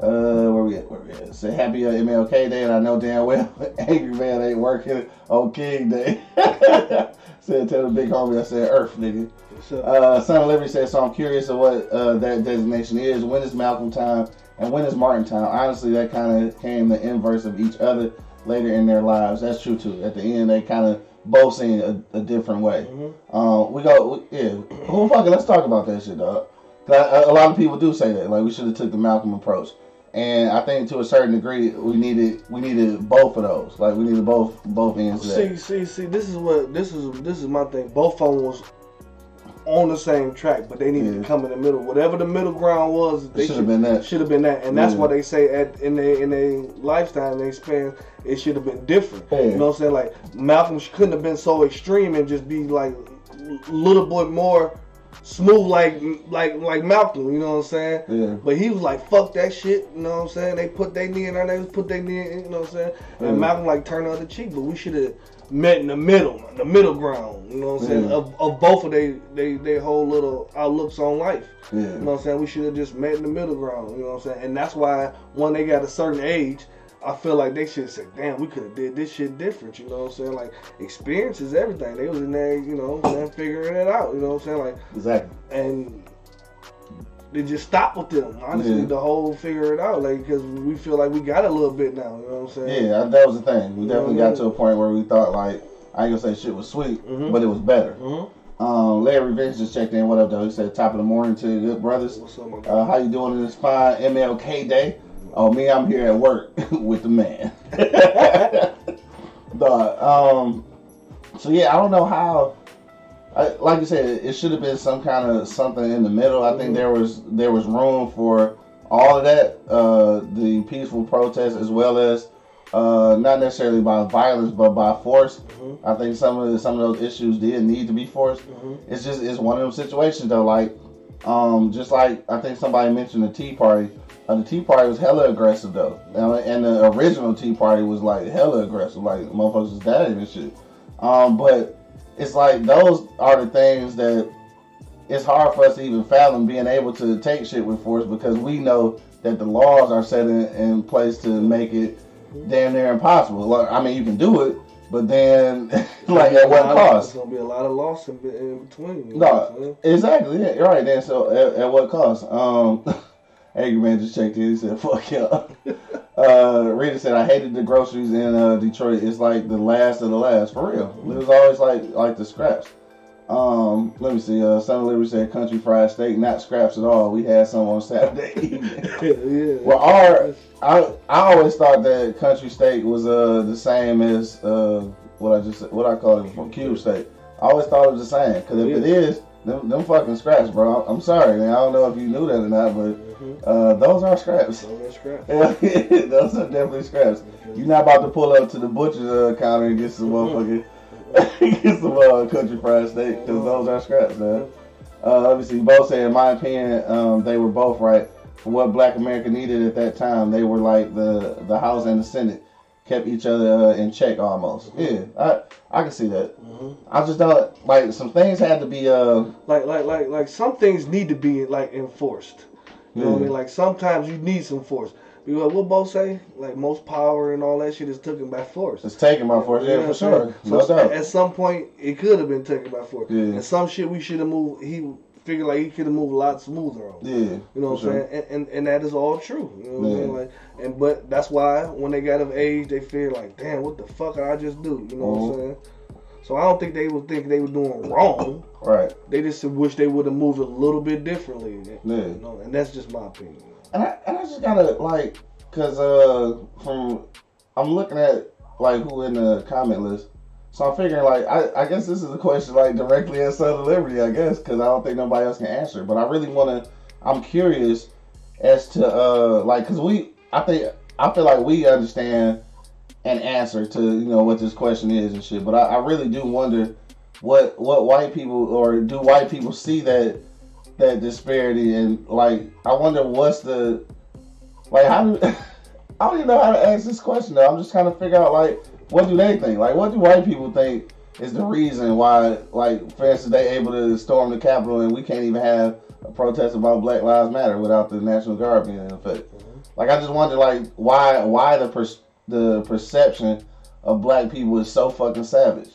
B: Uh, where we at? Where we at? Say happy uh, MLK Day, and I know damn well Angry Man ain't working on King Day. said tell the big homie I said Earth nigga. Uh, Son of Liberty said so. I'm curious of what uh, that designation is. When is Malcolm time and when is Martin time? Honestly, that kind of came the inverse of each other later in their lives. That's true too. At the end, they kind of both seen a, a different way.
C: Mhm.
B: Um, we go, we, yeah. Well, fuck it, let's talk about that shit, dog. A, a lot of people do say that, like we should have took the Malcolm approach, and I think to a certain degree we needed we needed both of those. Like we needed both both ends of
C: See,
B: that.
C: see, see. See this is what this is. This is my thing. Both of them was on the same track, but they needed
B: Yeah.
C: to come in the middle. Whatever the middle ground was, they
B: should have been that.
C: Should have been that, and that's
B: Yeah.
C: why they say at in their in their lifetime they span, it should have been different.
B: Yeah.
C: You know what I'm saying? Like Malcolm couldn't have been so extreme and just be like a little bit more smooth, like like like Malcolm. You know what I'm saying?
B: Yeah.
C: But he was like, "Fuck that shit." You know what I'm saying? They put their knee in our neighbors, put their knee. in, You know what I'm saying? And. Malcolm like turned the other cheek, but we should have met in the middle, the middle ground. You know what I'm saying?
B: Yeah.
C: Of, of both of they they they whole little outlooks on life.
B: Yeah.
C: You know what I'm saying? We should have just met in the middle ground. You know what I'm saying? And that's why when they got a certain age, I feel like they should have said, "Damn, we could have did this shit different." You know what I'm saying? Like experience is everything. They was in there, you know, figuring it out. You know what I'm saying? Like
B: Exactly.
C: and they just stop with them. Honestly,
B: Yeah.
C: the whole figure it out, like because we feel like we got a little bit now. You know what I'm saying?
B: Yeah, that was the thing. We
C: You
B: definitely
C: know what I
B: got to a point where we thought like I ain't gonna say shit was sweet,
C: Mhm.
B: but it was better.
C: Mm-hmm.
B: Um, Larry Vince just checked in. What up, though? He said top of the morning to you good brothers.
C: What's up, my?
B: Uh, how you doing in this fine MLK day? Oh, me, I'm here at work with the man. Dog, um, so yeah, I don't know how. I, like you said, it should have been some kind of something in the middle. I think
C: Mhm.
B: there was there was room for all of that, uh, the peaceful protest as well as uh, not necessarily by violence but by force.
C: Mhm.
B: I think some of the, some of those issues did need to be forced.
C: Mhm.
B: It's just it's one of those situations though. Like, um, just like I think somebody mentioned the Tea Party. Uh, the Tea Party was hella aggressive though, and, and the original Tea Party was like hella aggressive, like motherfuckers was dying and shit. Um, but it's like those are the things that it's hard for us to even fathom being able to take shit with force because we know that the laws are set in, in place to make it damn near impossible. Like, I mean, you can do it, but then like at what
C: There's
B: cost?
C: gonna be a lot of loss in, in between. You know
B: No, exactly. Yeah, you're right. Then so at, at what cost? Um, Angry Man just checked in. He said, "Fuck y'all." Uh, Rita said, "I hated the groceries in uh, Detroit. It's like the last of the last for real. It was always like like the scraps." Um, let me see. Uh, Son of Liberty said, "Country fried steak, not scraps at all. We had some on Saturday
C: yeah.
B: Well, our I I always thought that country steak was uh the same as uh what I just what I call it from cube steak. I always thought it was the same because if it is, them, them fucking scraps, bro. I'm sorry, man. I don't know if you knew that or not, but uh, those are scraps.
C: So that's crap.
B: those are definitely scraps. You're not about to pull up to the butcher's uh, counter and get some motherfucking get some uh, country fried steak because those are scraps, man. Uh, obviously, both say, in my opinion, um, they were both right for what Black America needed at that time. They were like the the House and the Senate kept each other uh, in check almost. Yeah, I I can see that. I just don't like some things had to be uh
C: Like like like like some things need to be like enforced. You know what I mean? Like sometimes you need some force. Because what both say, like most power and all that shit is taken by force.
B: it's taken by force.
C: You know
B: Yeah, for sure,
C: saying?
B: no
C: So
B: doubt.
C: at some point, it could have been taken by force.
B: Yeah.
C: And some shit we should have moved. He figured like he could have moved a lot smoother on.
B: Yeah,
C: You know what I'm
B: sure.
C: saying? And, and and that is all true. You know what
B: Yeah.
C: I mean? Like, and but that's why when they got of age, they feel like, damn, what the fuck did I just do? You know what
B: Mhm.
C: I'm saying? So I don't think they would think they were doing wrong.
B: Right.
C: They just wish they would have moved a little bit differently.
B: Yeah.
C: You know, and that's just my opinion.
B: And I, and I just gotta like, cause uh, from I'm looking at like who in the comment list, so I'm figuring like I, I guess this is a question like directly at Son of Liberty, I guess, cause I don't think nobody else can answer. But I really wanna, I'm curious as to uh like, cause we I think I feel like we understand an answer to you know what this question is and shit. But I, I really do wonder what what white people or do white people see that that disparity and like I wonder what's the like how do I don't even know how to ask this question though. I'm just trying to figure out like what do they think? Like what do white people think is the reason why like for instance they able to storm the Capitol and we can't even have a protest about Black Lives Matter without the National Guard being in effect. Mm-hmm. Like I just wonder like why why the per- the perception of black people is so fucking savage.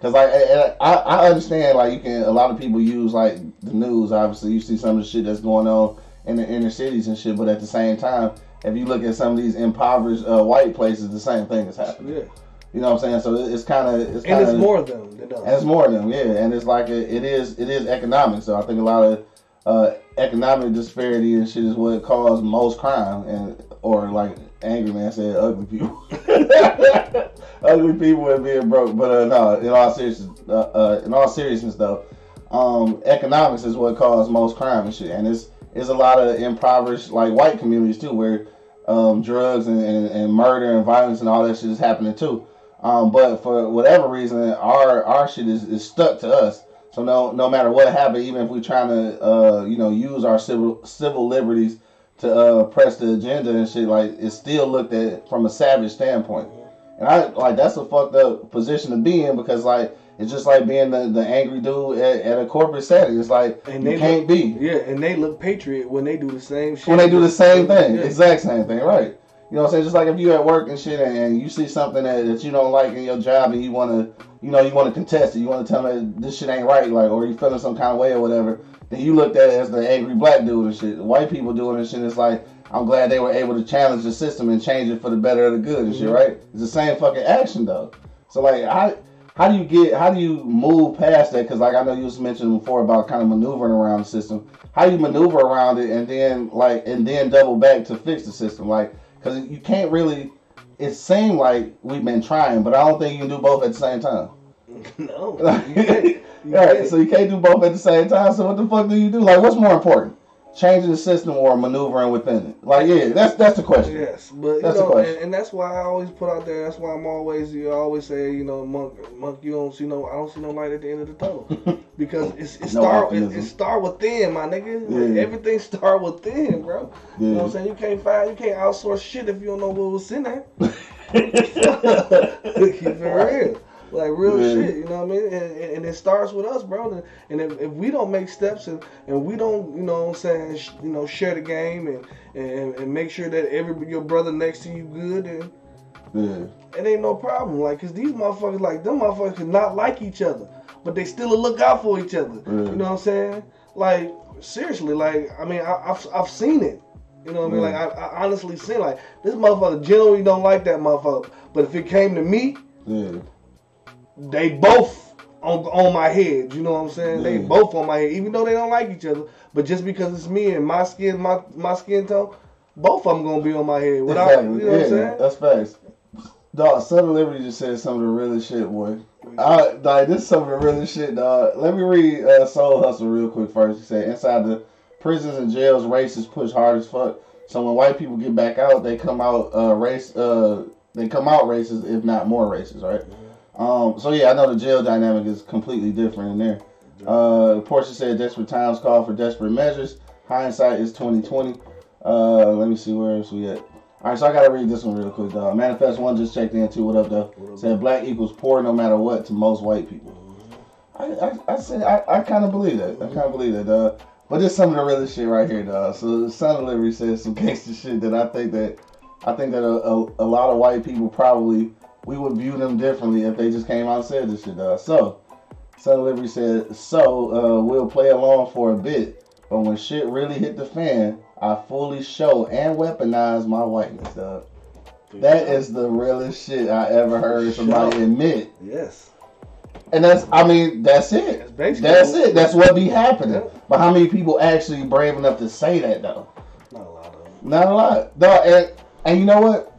B: Cause like and I, I understand like you can a lot of people use like the news obviously you see some of the shit that's going on in the inner cities and shit but at the same time if you look at some of these impoverished uh, white places the same thing is happening
C: Yeah.
B: you know what I'm saying so it's kind of it's
C: And
B: kind
C: it's
B: of
C: more of them than us.
B: and it's more of them, yeah. And it's like a, it is it is economic. So I think a lot of uh, economic disparity and shit is what caused most crime and or like angry man said ugly people, ugly people and being broke. But uh, no, in all seriousness, uh, uh, in all seriousness though, um, economics is what caused most crime and shit. And it's it's a lot of impoverished like white communities too where um, drugs and, and, and murder and violence and all that shit is happening too. Um, but for whatever reason, our our shit is, is stuck to us. So no no matter what happened, even if we're trying to uh, you know use our civil civil liberties to uh, press the agenda and shit, like it's still looked at from a savage standpoint. And I like that's a fucked up position to be in because like it's just like being the, the angry dude at, at a corporate setting. It's like
C: And
B: you
C: they
B: can't
C: look,
B: be
C: Yeah, and they look patriot when they do the same shit.
B: when they do the same thing,
C: Yeah.
B: exact same thing, right? You know what I'm saying? Just like if you at work and shit and, you see something that, that you don't like in your job and you want to, you know, you want to contest it, you want to tell them that this shit ain't right, like, or you feeling some kind of way or whatever, then you looked at it as the angry black dude and shit. White people doing this shit, it's like, I'm glad they were able to challenge the system and change it for the better of the good and shit,
C: Mhm.
B: right? It's the same fucking action though. So like, how how do you get, how do you move past that? Because like I know you was mentioning before about kind of maneuvering around the system. How do you maneuver around it and then like and then double back to fix the system? Like, because you can't really. It seemed like we've been trying, but I don't think you can do both at the same time.
C: no, you. You
B: right, so you can't do both at the same time. So what the fuck do you do? Like, what's more important, changing the system or maneuvering within it? Like, yeah, that's that's the question.
C: Yes, but you
B: That's the
C: know,
B: question.
C: and, and that's why I always put out there. That's why I'm always, you always say, you know, monk, monk, you don't see no, I don't see no light at the end of the tunnel because it's it
B: No
C: start, it, it start within, my nigga. Like,
B: Yeah.
C: everything start within, bro. You know what I'm saying? You can't find, you can't outsource shit if you don't know what was in there. Keep it real. Like real shit, you know what I mean? And, and, and it starts with us, bro. And, and if, if we don't make steps and, and we don't, you know what I'm saying, sh- you know, share the game and, and, and make sure that every your brother next to you good, then
B: yeah.
C: it ain't no problem. Like, cause these motherfuckers, like them motherfuckers, not like each other, but they still look out for each other. You know what I'm saying? Like seriously, like I mean, I, I've I've seen it. You know what I mean? Like I, I honestly seen like this motherfucker generally don't like that motherfucker, but if it came to me,
B: Yeah.
C: They both on on my head. You know what I'm saying? They both on my head, even though they don't like each other. But just because it's me and my skin, my my skin tone, both of them gonna be on my head. Without,
B: exactly.
C: you know
B: yeah,
C: what I'm saying?
B: that's facts. Dog, of Liberty just said some of the realest shit, boy. I, like this is some of the realest shit, dog. Let me read uh, Soul Hustle real quick first. He said, inside the prisons and jails, racists push hard as fuck. So when white people get back out, they come out uh, race. Uh, they come out racist, if not more racist, right? Um, so yeah, I know the jail dynamic is completely different in there. Uh, Portia said, "Desperate times call for desperate measures. Hindsight is 2020." Uh, let me see where else we at. All right, so I gotta read this one real quick, dog. Manifest One just checked in too. What up, though? Said black equals poor no matter what to most white people. I I, I said I, I kind of believe that. I kind of believe that, dog. But this some of the realest shit right here, dog. So Son of Liberty says some gangster shit that I think that I think that a, a, a lot of white people probably we would view them differently if they just came out and said this shit, dog. So Son of Liberty said, so uh, we'll play along for a bit, but when shit really hit the fan, I fully show and weaponize my whiteness, dog. That is the realest shit I ever heard somebody admit.
C: Yes.
B: And that's, I mean, that's it.
C: That's basically
B: That's it. That's what be happening.
C: Yeah.
B: But how many people actually brave enough to say that though?
C: Not a lot of them.
B: Not a lot. Dog, and, and you know what?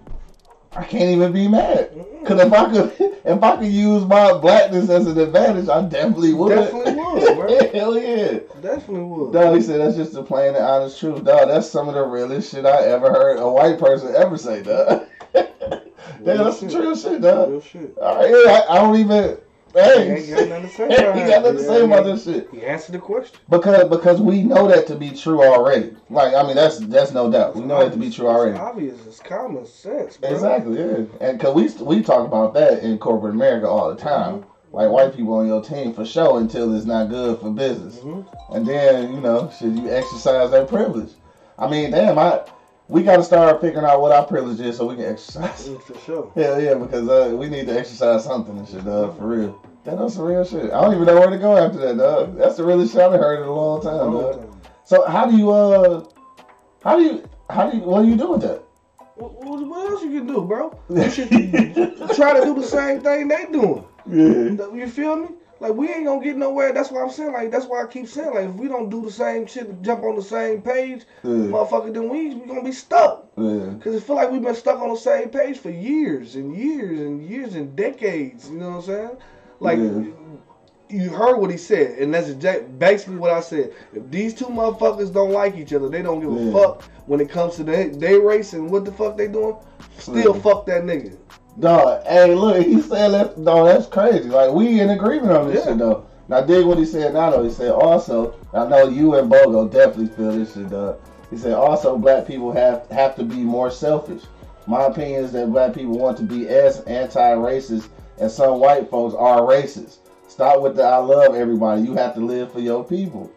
B: I can't even be mad. Cause if I could, if I could use my blackness as an advantage, I definitely would.
C: Definitely would.
B: Hell yeah.
C: Definitely would.
B: Dog, he said that's just the plain and honest truth. Dog, that's some of the realest shit I ever heard a white person ever say, dog. Damn, that's some true shit, dog.
C: Real shit.
B: All right, yeah, I, I don't even.
C: He
B: Hey,
C: ain't got nothing to say.
B: he got nothing to say about
C: he-
B: this shit.
C: He answered the question.
B: Because because we know that to be true already. Like I mean that's that's no doubt. We know that to be true already.
C: It's obvious. It's common sense, bro.
B: Exactly, yeah. And cause we we talk about that in corporate America all the time. Like white people on your team for sure until it's not good for business.
C: Mhm.
B: And then, you know, should you exercise that privilege? I mean, damn, I we gotta start figuring out what our privilege is so we can exercise.
C: For sure.
B: Hell yeah, because uh, we need to exercise something and shit, dog, for real. That was some real shit. I don't even know where to go after that, dog. That's the realest shit I've heard in a long time, dog. So how do you uh how do you how do you what do you do with that?
C: What, what what else you can do, bro? You should try to do the same thing they doing.
B: Yeah.
C: You feel me? Like we ain't gonna get nowhere. That's why I'm saying. Like that's why I keep saying. Like if we don't do the same shit, jump on the same page,
B: Yeah.
C: motherfucker, then we we gonna be stuck.
B: Yeah.
C: Cause it feel like we've been stuck on the same page for years and years and years and decades. You know what I'm saying? Like you heard what he said, and that's basically what I said. If these two motherfuckers don't like each other, they don't give a
B: Yeah.
C: fuck when it comes to they, they race and what the fuck they doing. Still
B: Yeah.
C: fuck that nigga.
B: Dog, hey, look, he said that. Dog, that's crazy. Like we in agreement on this
C: Yeah.
B: shit though. Now, dig what he said. Now, though, he said also. I know you and Bogo definitely feel this shit, dog. He said also black people have have to be more selfish. My opinion is that black people want to be as anti-racist as some white folks are racist. Stop with the I love everybody. You have to live for your people.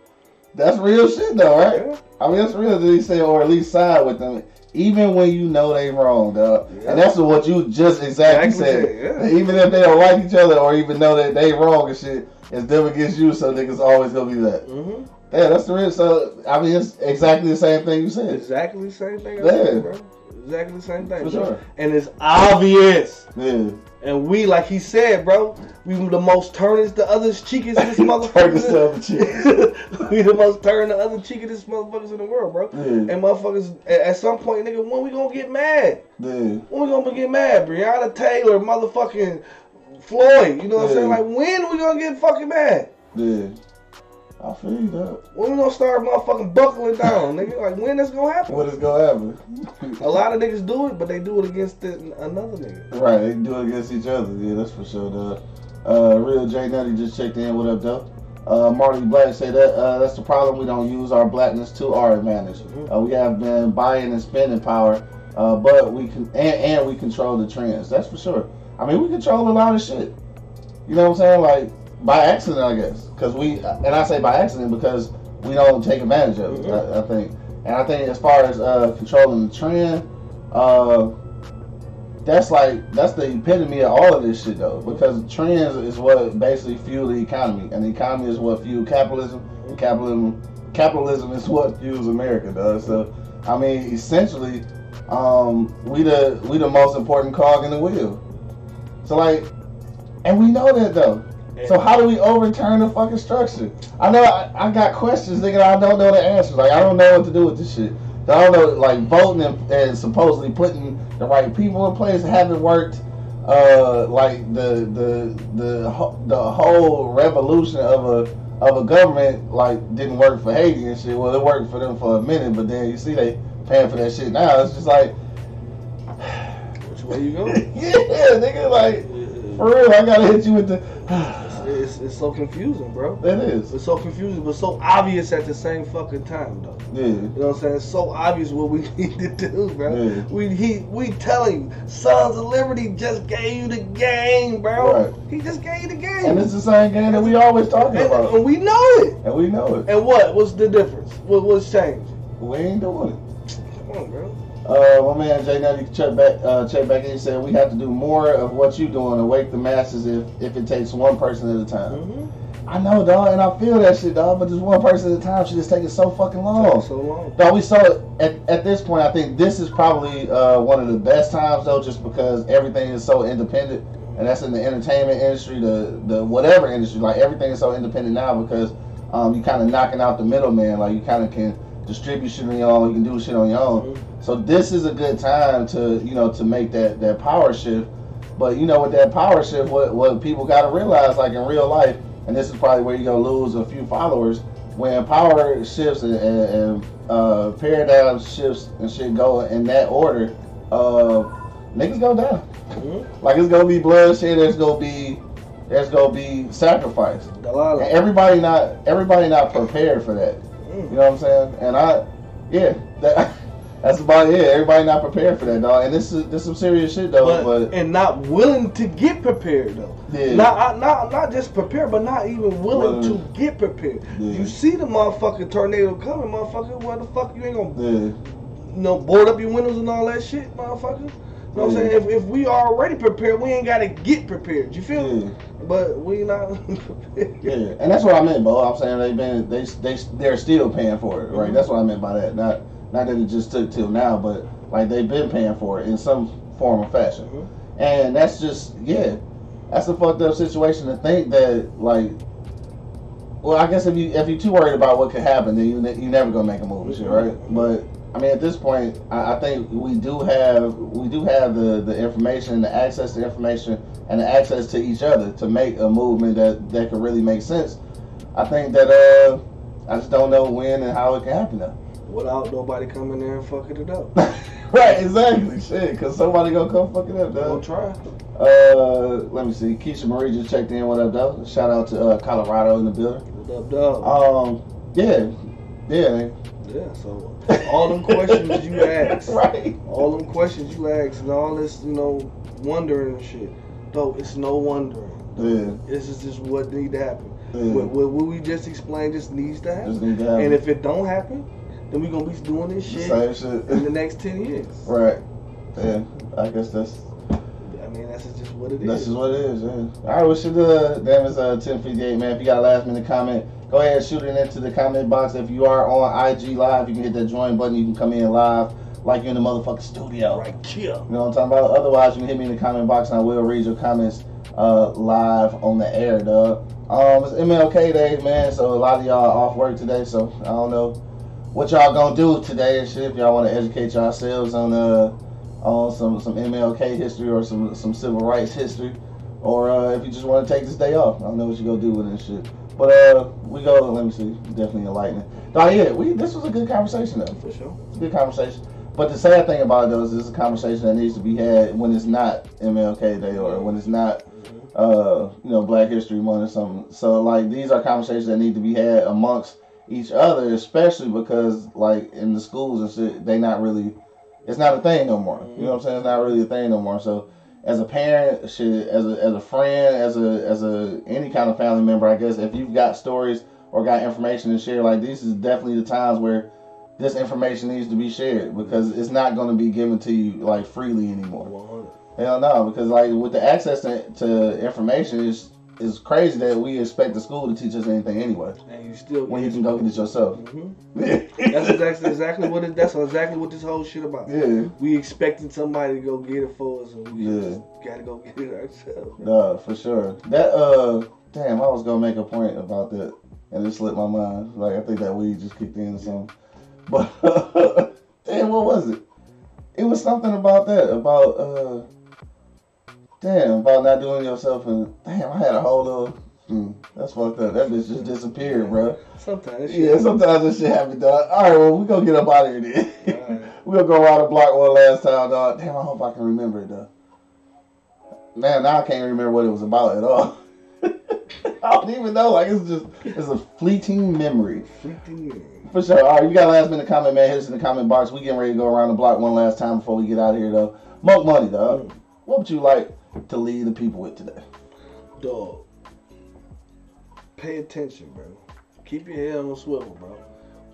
B: That's real shit though, right? I mean, that's real. Did he say, or at least side with them, even when you know they wrong, dog?
C: Yeah.
B: And that's what you just exactly,
C: Exactly
B: said.
C: yeah.
B: Even if they don't like each other, or even know that they wrong and shit, it's them against you. So niggas always gonna be that.
C: Mm-hmm.
B: Yeah, that's the real. So I mean, it's exactly the same thing you said.
C: Exactly the same thing. I
B: Yeah.
C: said, bro. Exactly the same thing.
B: For
C: bro.
B: sure.
C: And it's obvious.
B: Yeah.
C: And we, like he said, bro, we the most turnest the other's cheekest this
B: Turn
C: motherfucker.
B: this cheek.
C: we the most turn the other cheekest motherfuckers in the world, bro.
B: Yeah.
C: And motherfuckers, at, some point, nigga, when we gonna get mad?
B: Yeah.
C: When we gonna get mad? Breonna Taylor, motherfucking Floyd. You know what I'm saying? Like, when we gonna get fucking mad?
B: Yeah. I feel you, dog.
C: When we gonna start motherfucking buckling down, nigga? Like, when that's gonna happen?
B: What is gonna happen?
C: A lot of niggas do it, but they do it against the, another nigga.
B: Right, they do it against each other. Yeah, that's for sure. Dog. Uh, Real J Nutty just checked in. What up, though? Uh, Marty Black said that uh, that's the problem. We don't use our blackness to our advantage. Uh, we have been buying and spending power, uh, but we can and, and we control the trends. That's for sure. I mean, we control a lot of shit. You know what I'm saying? Like by accident, I guess. Because we and I say by accident because we don't take advantage of it. I, I think, and I think as far as uh, controlling the trend, uh, that's like that's the epitome of all of this shit though. Because trends is what basically fuel the economy. And the economy is what fuel capitalism. And capitalism capitalism is what fuels america does so i mean essentially um we the we the most important cog in the wheel. So like and we know that though so how do we overturn the fucking structure? I know I, I got questions, nigga. I don't know the answers. Like I don't know what to do with this shit. I don't know, like voting and, and supposedly putting the right people in place haven't worked. uh, like the the the the whole revolution of a of a government like didn't work for Haiti and shit. Well, it worked for them for a minute, but then you see they paying for that shit now. It's just like,
C: Which way you go?
B: yeah, nigga, like for real, I gotta hit you with the.
C: It's, it's so confusing, bro.
B: It is.
C: It's so confusing, but so obvious at the same fucking time, though.
B: yeah.
C: You know what I'm saying? It's so obvious what we need to do, bro.
B: Yeah.
C: We he we telling you, Sons of Liberty just gave you the game, bro.
B: Right.
C: He just gave you the game.
B: And it's the same game that we always talking
C: and,
B: about,
C: and we know it.
B: and we know it.
C: And what? What's the difference? What what's changed?
B: We ain't doing it. Uh, my man Jay Nutty check back, uh, check back in. He said we have to do more of what you're doing to wake the masses if if it takes one person at a time.
C: Mm-hmm.
B: I know, dog, and I feel that shit, dog. But just one person at a time should just take it so fucking long.
C: So long.
B: Dog, we saw it at, at this point. I think this is probably uh, one of the best times though, just because everything is so independent, and that's in the entertainment industry, the the whatever industry. Like everything is so independent now because um, you kind of knocking out the middleman. Like you kind of can distribute shit on your own. You can do shit on your own. So this is a good time to you know to make that that power shift. But you know with that power shift, what what people got to realize, like in real life, and this is probably where you're gonna lose a few followers when power shifts and, and, and uh, paradigm shifts and shit go in that order. Uh, niggas go down.
C: Mhm.
B: Like it's gonna be bloodshed. There's gonna be there's gonna be sacrifice. And everybody not everybody not prepared for that. You
C: Mm.
B: know what I'm saying? And I, yeah, that, that's about it. Everybody not prepared for that, dog. And this is this some serious shit though.
C: But,
B: But,
C: and not willing to get prepared though.
B: yeah,
C: Not, I- not not just prepared, but not even willing
B: Willing.
C: to get prepared.
B: Yeah.
C: You see the motherfucking tornado coming, motherfucker. What the fuck you ain't gonna
B: yeah,
C: you know, board up your windows and all that shit, motherfucker. You know what I'm saying? If, if we already prepared, we ain't gotta get prepared. You feel me? But we not prepared.
B: yeah. And that's what I meant, Bo. I'm saying they've been they they they're still paying for it, right?
C: Mhm.
B: That's what I meant by that. Not not that it just took till now, but like they've been paying for it in some form or fashion.
C: Mhm.
B: And that's just yeah, that's a fucked up situation to think that like. Well, I guess if you if you're too worried about what could happen, then you ne- you never gonna make a move and shit, right? But I mean, at this point, I, I think we do have we do have the the information, the access to information, and the access to each other to make a movement that that could really make sense. I think that uh, I just don't know when and how it can happen though.
C: Without nobody coming there and fucking it up.
B: right, exactly, shit, cause somebody gonna come fuck it up,
C: We'll try.
B: Uh, let me see. Keisha Marie just checked in. What up, though? Shout out to uh, Colorado in the building.
C: What up, dog?
B: Um, yeah, yeah,
C: yeah, so all them questions you ask,
B: right.
C: all them questions you ask, and all this, you know, wondering and shit. Though it's no wondering.
B: Yeah,
C: This is just what need to happen.
B: yeah.
C: What, what, what we just explained just needs to happen.
B: Just need to have
C: And if it don't happen, then we gonna be doing this shit
B: same shit.
C: in the next ten years.
B: right. Yeah, I guess that's
C: I mean, that's just what it is.
B: that's just what it is. Yeah. All right, well, should uh, damn it's uh ten fifty eight, man. If you got a last minute comment, go ahead and shoot it into the comment box. If you are on IG live, you can hit that join button. You can come in live like you're in the motherfucking studio.
C: right here.
B: You know what I'm talking about? Otherwise, you can hit me in the comment box and I will read your comments uh, live on the air, dog. Um, it's MLK Day, man, so a lot of y'all off work today, so I don't know what y'all gonna do today and shit. If y'all want to educate yourselves on uh on some some MLK history or some some civil rights history, or uh, if you just want to take this day off, I don't know what you gonna do with this shit. But uh, we go. Let me see. Definitely enlightening. Oh yeah, we this was a good conversation though.
C: For sure.
B: It's a good conversation. But the sad thing about it though is this is a conversation that needs to be had when it's not MLK Day or when it's not uh, you know, Black History Month or something. So like these are conversations that need to be had amongst each other, especially because like in the schools and shit, they not really it's not a thing no more. You know what I'm saying? It's not really a thing no more. So as a parent, shit, as a as a friend, as a as a any kind of family member, I guess if you've got stories or got information to share, like these is definitely the times where this information needs to be shared because it's not going to be given to you like freely anymore.
C: 100.
B: Hell no, because like with the access to, to information is is crazy that we expect the school to teach us anything anyway
C: And you still
B: when you can go get it yourself.
C: hmm That's exactly exactly what it. That's exactly what this whole shit about.
B: yeah,
C: We expecting somebody to go get it for us, and we
B: Yeah.
C: just gotta go get it ourselves.
B: no, for sure. That uh, damn, I was gonna make a point about that, and it slipped my mind. Like I think that weed just kicked in or something. But damn, what was it? It was something about that about uh. Damn, about not doing yourself, and damn, I had a whole little. Mm, that's fucked up. That bitch just disappeared, bro.
C: Sometimes.
B: Yeah, sometimes this shit happen, dog. All right, well, we gonna get up out of here then.
C: Alright.
B: we gonna go around the block one last time, dog. Damn, I hope I can remember it, though. Man, now I can't remember what it was about at all. I don't even know. Like it's just it's a fleeting memory.
C: Freaking
B: For sure. All right, you got a last minute comment, man. Hit us in the comment box. We getting ready to go around the block one last time before we get out of here, though. Monk money, dog. What would you like to leave the people with today?
C: dog. Pay attention, bro. Keep your head on swivel, bro.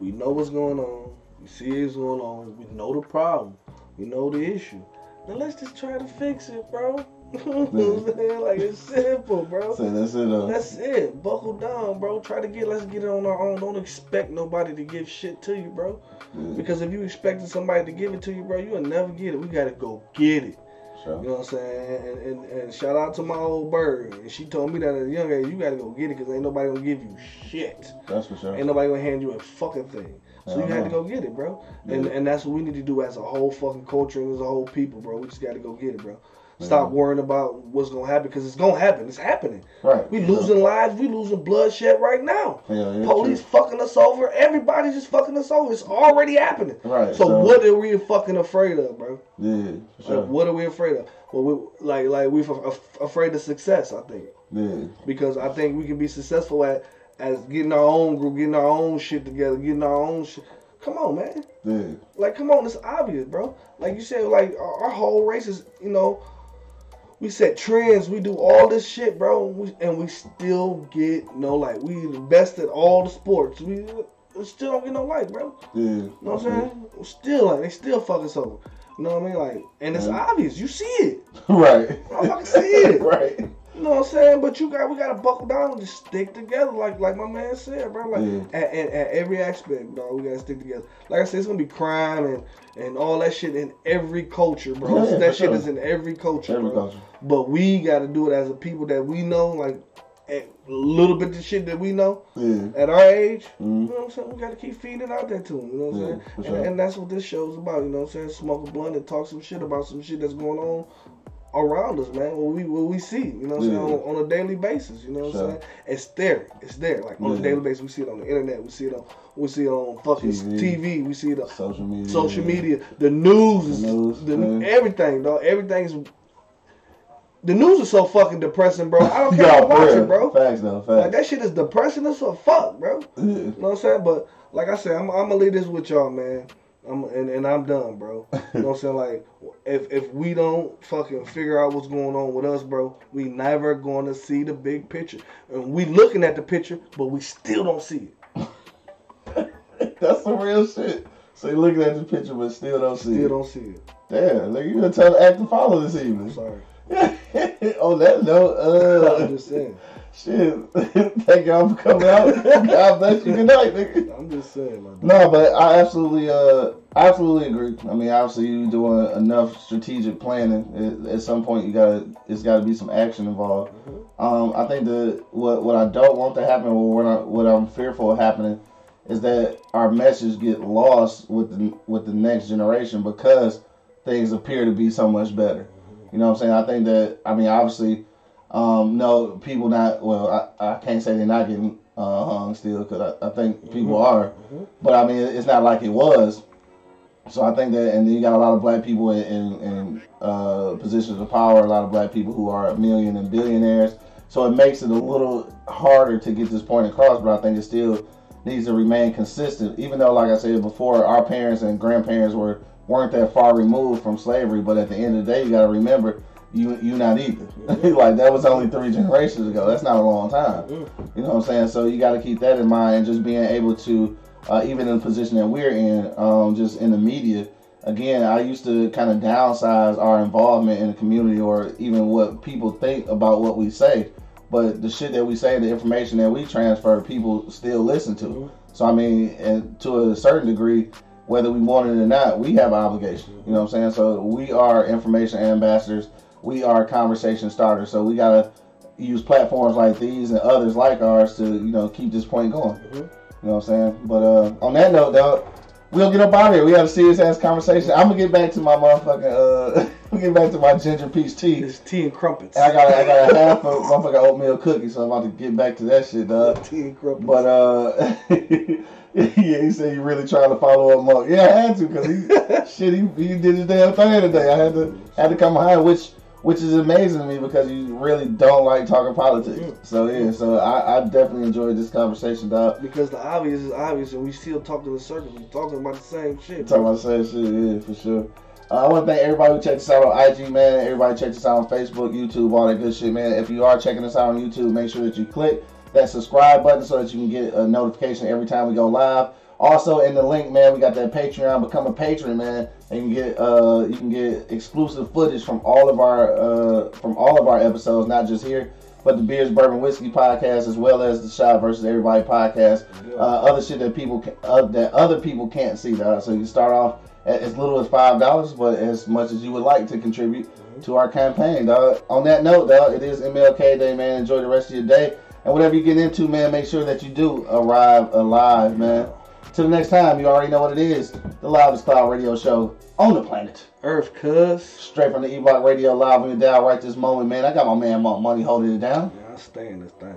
C: We know what's going on. We see what's going on. We know the problem. We know the issue. Now let's just try to fix it, bro. You know what I'm saying? like it's simple, bro.
B: Say that's it, though.
C: That's it. Buckle down, bro. Try to get let's get it on our own. Don't expect nobody to give shit to you, bro.
B: Yeah,
C: Because if you expecting somebody to give it to you, bro, you'll never get it. We gotta go get it. You know what I'm saying? And, and, and shout out to my old bird. And she told me that at a young age, you gotta go get it because ain't nobody gonna give you shit.
B: That's for sure.
C: Ain't nobody gonna hand you a fucking thing. So you
B: Uh-huh.
C: had to go get it, bro. And and that's what we need to do as a whole fucking culture and as a whole people, bro. We just gotta go get it, bro. Stop worrying about what's gonna happen because it's gonna happen. It's happening.
B: Right.
C: We losing lives. We losing bloodshed right now.
B: Yeah, yeah,
C: Police fucking us over. Everybody's just fucking us over. It's already happening.
B: Right,
C: So,
B: so-
C: what are we fucking afraid of, bro?
B: Yeah, sure.
C: Like, what are we afraid of? Well, we like like we're af- af- afraid of success. I think
B: Yeah.
C: because I think we can be successful at as getting our own group, getting our own shit together, getting our own shit. Come on, man.
B: Yeah.
C: Like, come on, it's obvious, bro. Like you said, like our, our whole race is, you know, we set trends, we do all this shit, bro, we, and we still get no like. We the best at all the sports. We, we still don't get no like, bro.
B: Yeah.
C: You know what I'm saying? We still, like, they still fuck us over. You know what I mean? Like, and it's
B: Yeah.
C: obvious. You see it.
B: Right.
C: Motherfucker see it.
B: right.
C: You know what I'm saying? But you got we gotta buckle down and just stick together, like like my man said, bro. Like
B: Yeah.
C: at, at, at every aspect, bro, we gotta stick together. Like I said, it's gonna be crime and and all that shit in every culture, bro.
B: Yeah,
C: that shit
B: sure.
C: is in every culture,
B: Every
C: bro.
B: culture.
C: But we gotta do it as a people that we know, like a little bit of shit that we know
B: Yeah.
C: at our age.
B: Mhm.
C: You know what I'm saying? We gotta keep feeding it out there to them. You know what I'm
B: Yeah,
C: saying? And,
B: sure.
C: and that's what this show's about. You know what I'm saying? Smoke a blunt and talk some shit about some shit that's going on around us, man. What we what we see, you know what I'm saying, on, on a daily basis. You know what
B: Sure.
C: I'm saying? It's there. It's there. Like on
B: Yeah.
C: a daily basis, we see it on the internet. We see it on we see it on fucking
B: TV.
C: TV. We see it on
B: Social media.
C: social media. The news
B: The news,
C: the, everything, dog. Everything's the news is so fucking depressing, bro. I don't care
B: No,
C: to watch
B: for
C: it,
B: real.
C: bro.
B: Facts though.
C: Like
B: Facts.
C: that shit is depressing as a fuck, bro.
B: Yeah.
C: You know what I'm saying? But like I said, I'm, I'm gonna leave this with y'all, man. I'm and, and I'm done, bro. You know what I'm saying? Like if if we don't fucking figure out what's going on with us, bro, we never gonna see the big picture. And we looking at the picture, but we still don't see it.
B: That's some real shit. So you're looking at the picture but still don't see
C: Still
B: it.
C: Still don't see it.
B: Damn, nigga, you gonna tell the act to follow this
C: I'm
B: evening.
C: sorry.
B: On that note,
C: I'm
B: uh,
C: just saying.
B: shit. Thank y'all for coming out. God bless you. Good night, nigga.
C: I'm just saying, my dude.
B: No, but I absolutely, uh, absolutely agree. I mean, obviously, you doing enough strategic planning. At, at some point, you gotta, it's got to be some action involved. Um, I think that what what I don't want to happen, or what I, what I'm fearful of happening, is that our message get lost with the with the next generation because things appear to be so much better. You know what I'm saying? I think that I mean, obviously, um, no people not well. I, I can't say they're not getting uh, hung still because I, I think people are, but I mean, it's not like it was. So I think that, and then you got a lot of black people in, in, in uh, positions of power, a lot of black people who are a million and billionaires. So it makes it a little harder to get this point across, but I think it still needs to remain consistent. Even though, like I said before, our parents and grandparents were weren't that far removed from slavery, but at the end of the day, you got to remember, you you not either. like that was only three generations ago. That's not a long time. You know what I'm saying? So you got to keep that in mind, and just being able to, uh, even in the position that we're in, um, just in the media. Again, I used to kind of downsize our involvement in the community, or even what people think about what we say. But the shit that we say, the information that we transfer, people still listen to. So I mean, and to a certain degree, whether we want it or not, we have an obligation. You know what I'm saying? So we are information ambassadors. We are conversation starters. So we gotta use platforms like these and others like ours to you know keep this point going. You know what I'm saying? But uh, on that note, though, we'll get up out of here. We had a serious ass conversation. I'm gonna get back to my motherfucking uh, I'm get back to my ginger peach tea.
C: It's tea and crumpets.
B: And I got I got a half of motherfucking oatmeal cookie, so I'm about to get back to that shit, dog.
C: tea and crumpets.
B: But uh, yeah, he said he really trying to follow up Monk. Yeah, I had to because he shit he, he did his damn thing today. I had to had to come high, which which is amazing to me because you really don't like talking politics.
C: Mm.
B: So yeah, so I, I definitely enjoyed this conversation, dog.
C: because the obvious is obvious, and we still talking the circle. We talking about the same shit.
B: Talking about the same shit, yeah, for sure. Uh, I want to thank everybody who checked us out on IG, man. Everybody checked us out on Facebook, YouTube, all that good shit, man. If you are checking us out on YouTube, make sure that you click that subscribe button so that you can get a notification every time we go live. Also, in the link, man, we got that Patreon. Become a patron, man, and you can get uh, you can get exclusive footage from all of our uh, from all of our episodes, not just here, but the Beers Bourbon Whiskey podcast, as well as the Shot versus Everybody podcast. Uh, other shit that people ca- uh, that other people can't see, dog. So you start off at as little as five dollars, but as much as you would like to contribute to our campaign, dog. On that note, dog, it is MLK Day, man. Enjoy the rest of your day, and whatever you get into, man, make sure that you do arrive alive, man. Till the next time, you already know what it is. The Loudest Cloud Radio Show on the planet.
C: Earth, cuz.
B: Straight from the E-Block Radio live on your dial right this moment, man. I got my man Monk Money holding it down.
C: Yeah, I stay in this thing.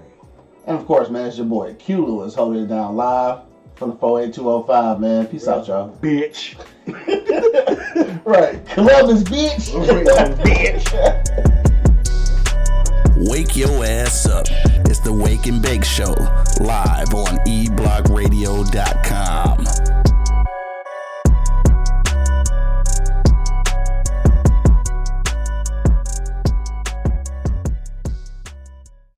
B: And of course, man, it's your boy Q Lewis holding it down live from the 48205, man. Peace out, y'all.
C: Bitch.
B: right. Columbus, bitch.
C: bitch.
D: Wake your ass up. The Wake and Bake Show, live on eblockradio.com.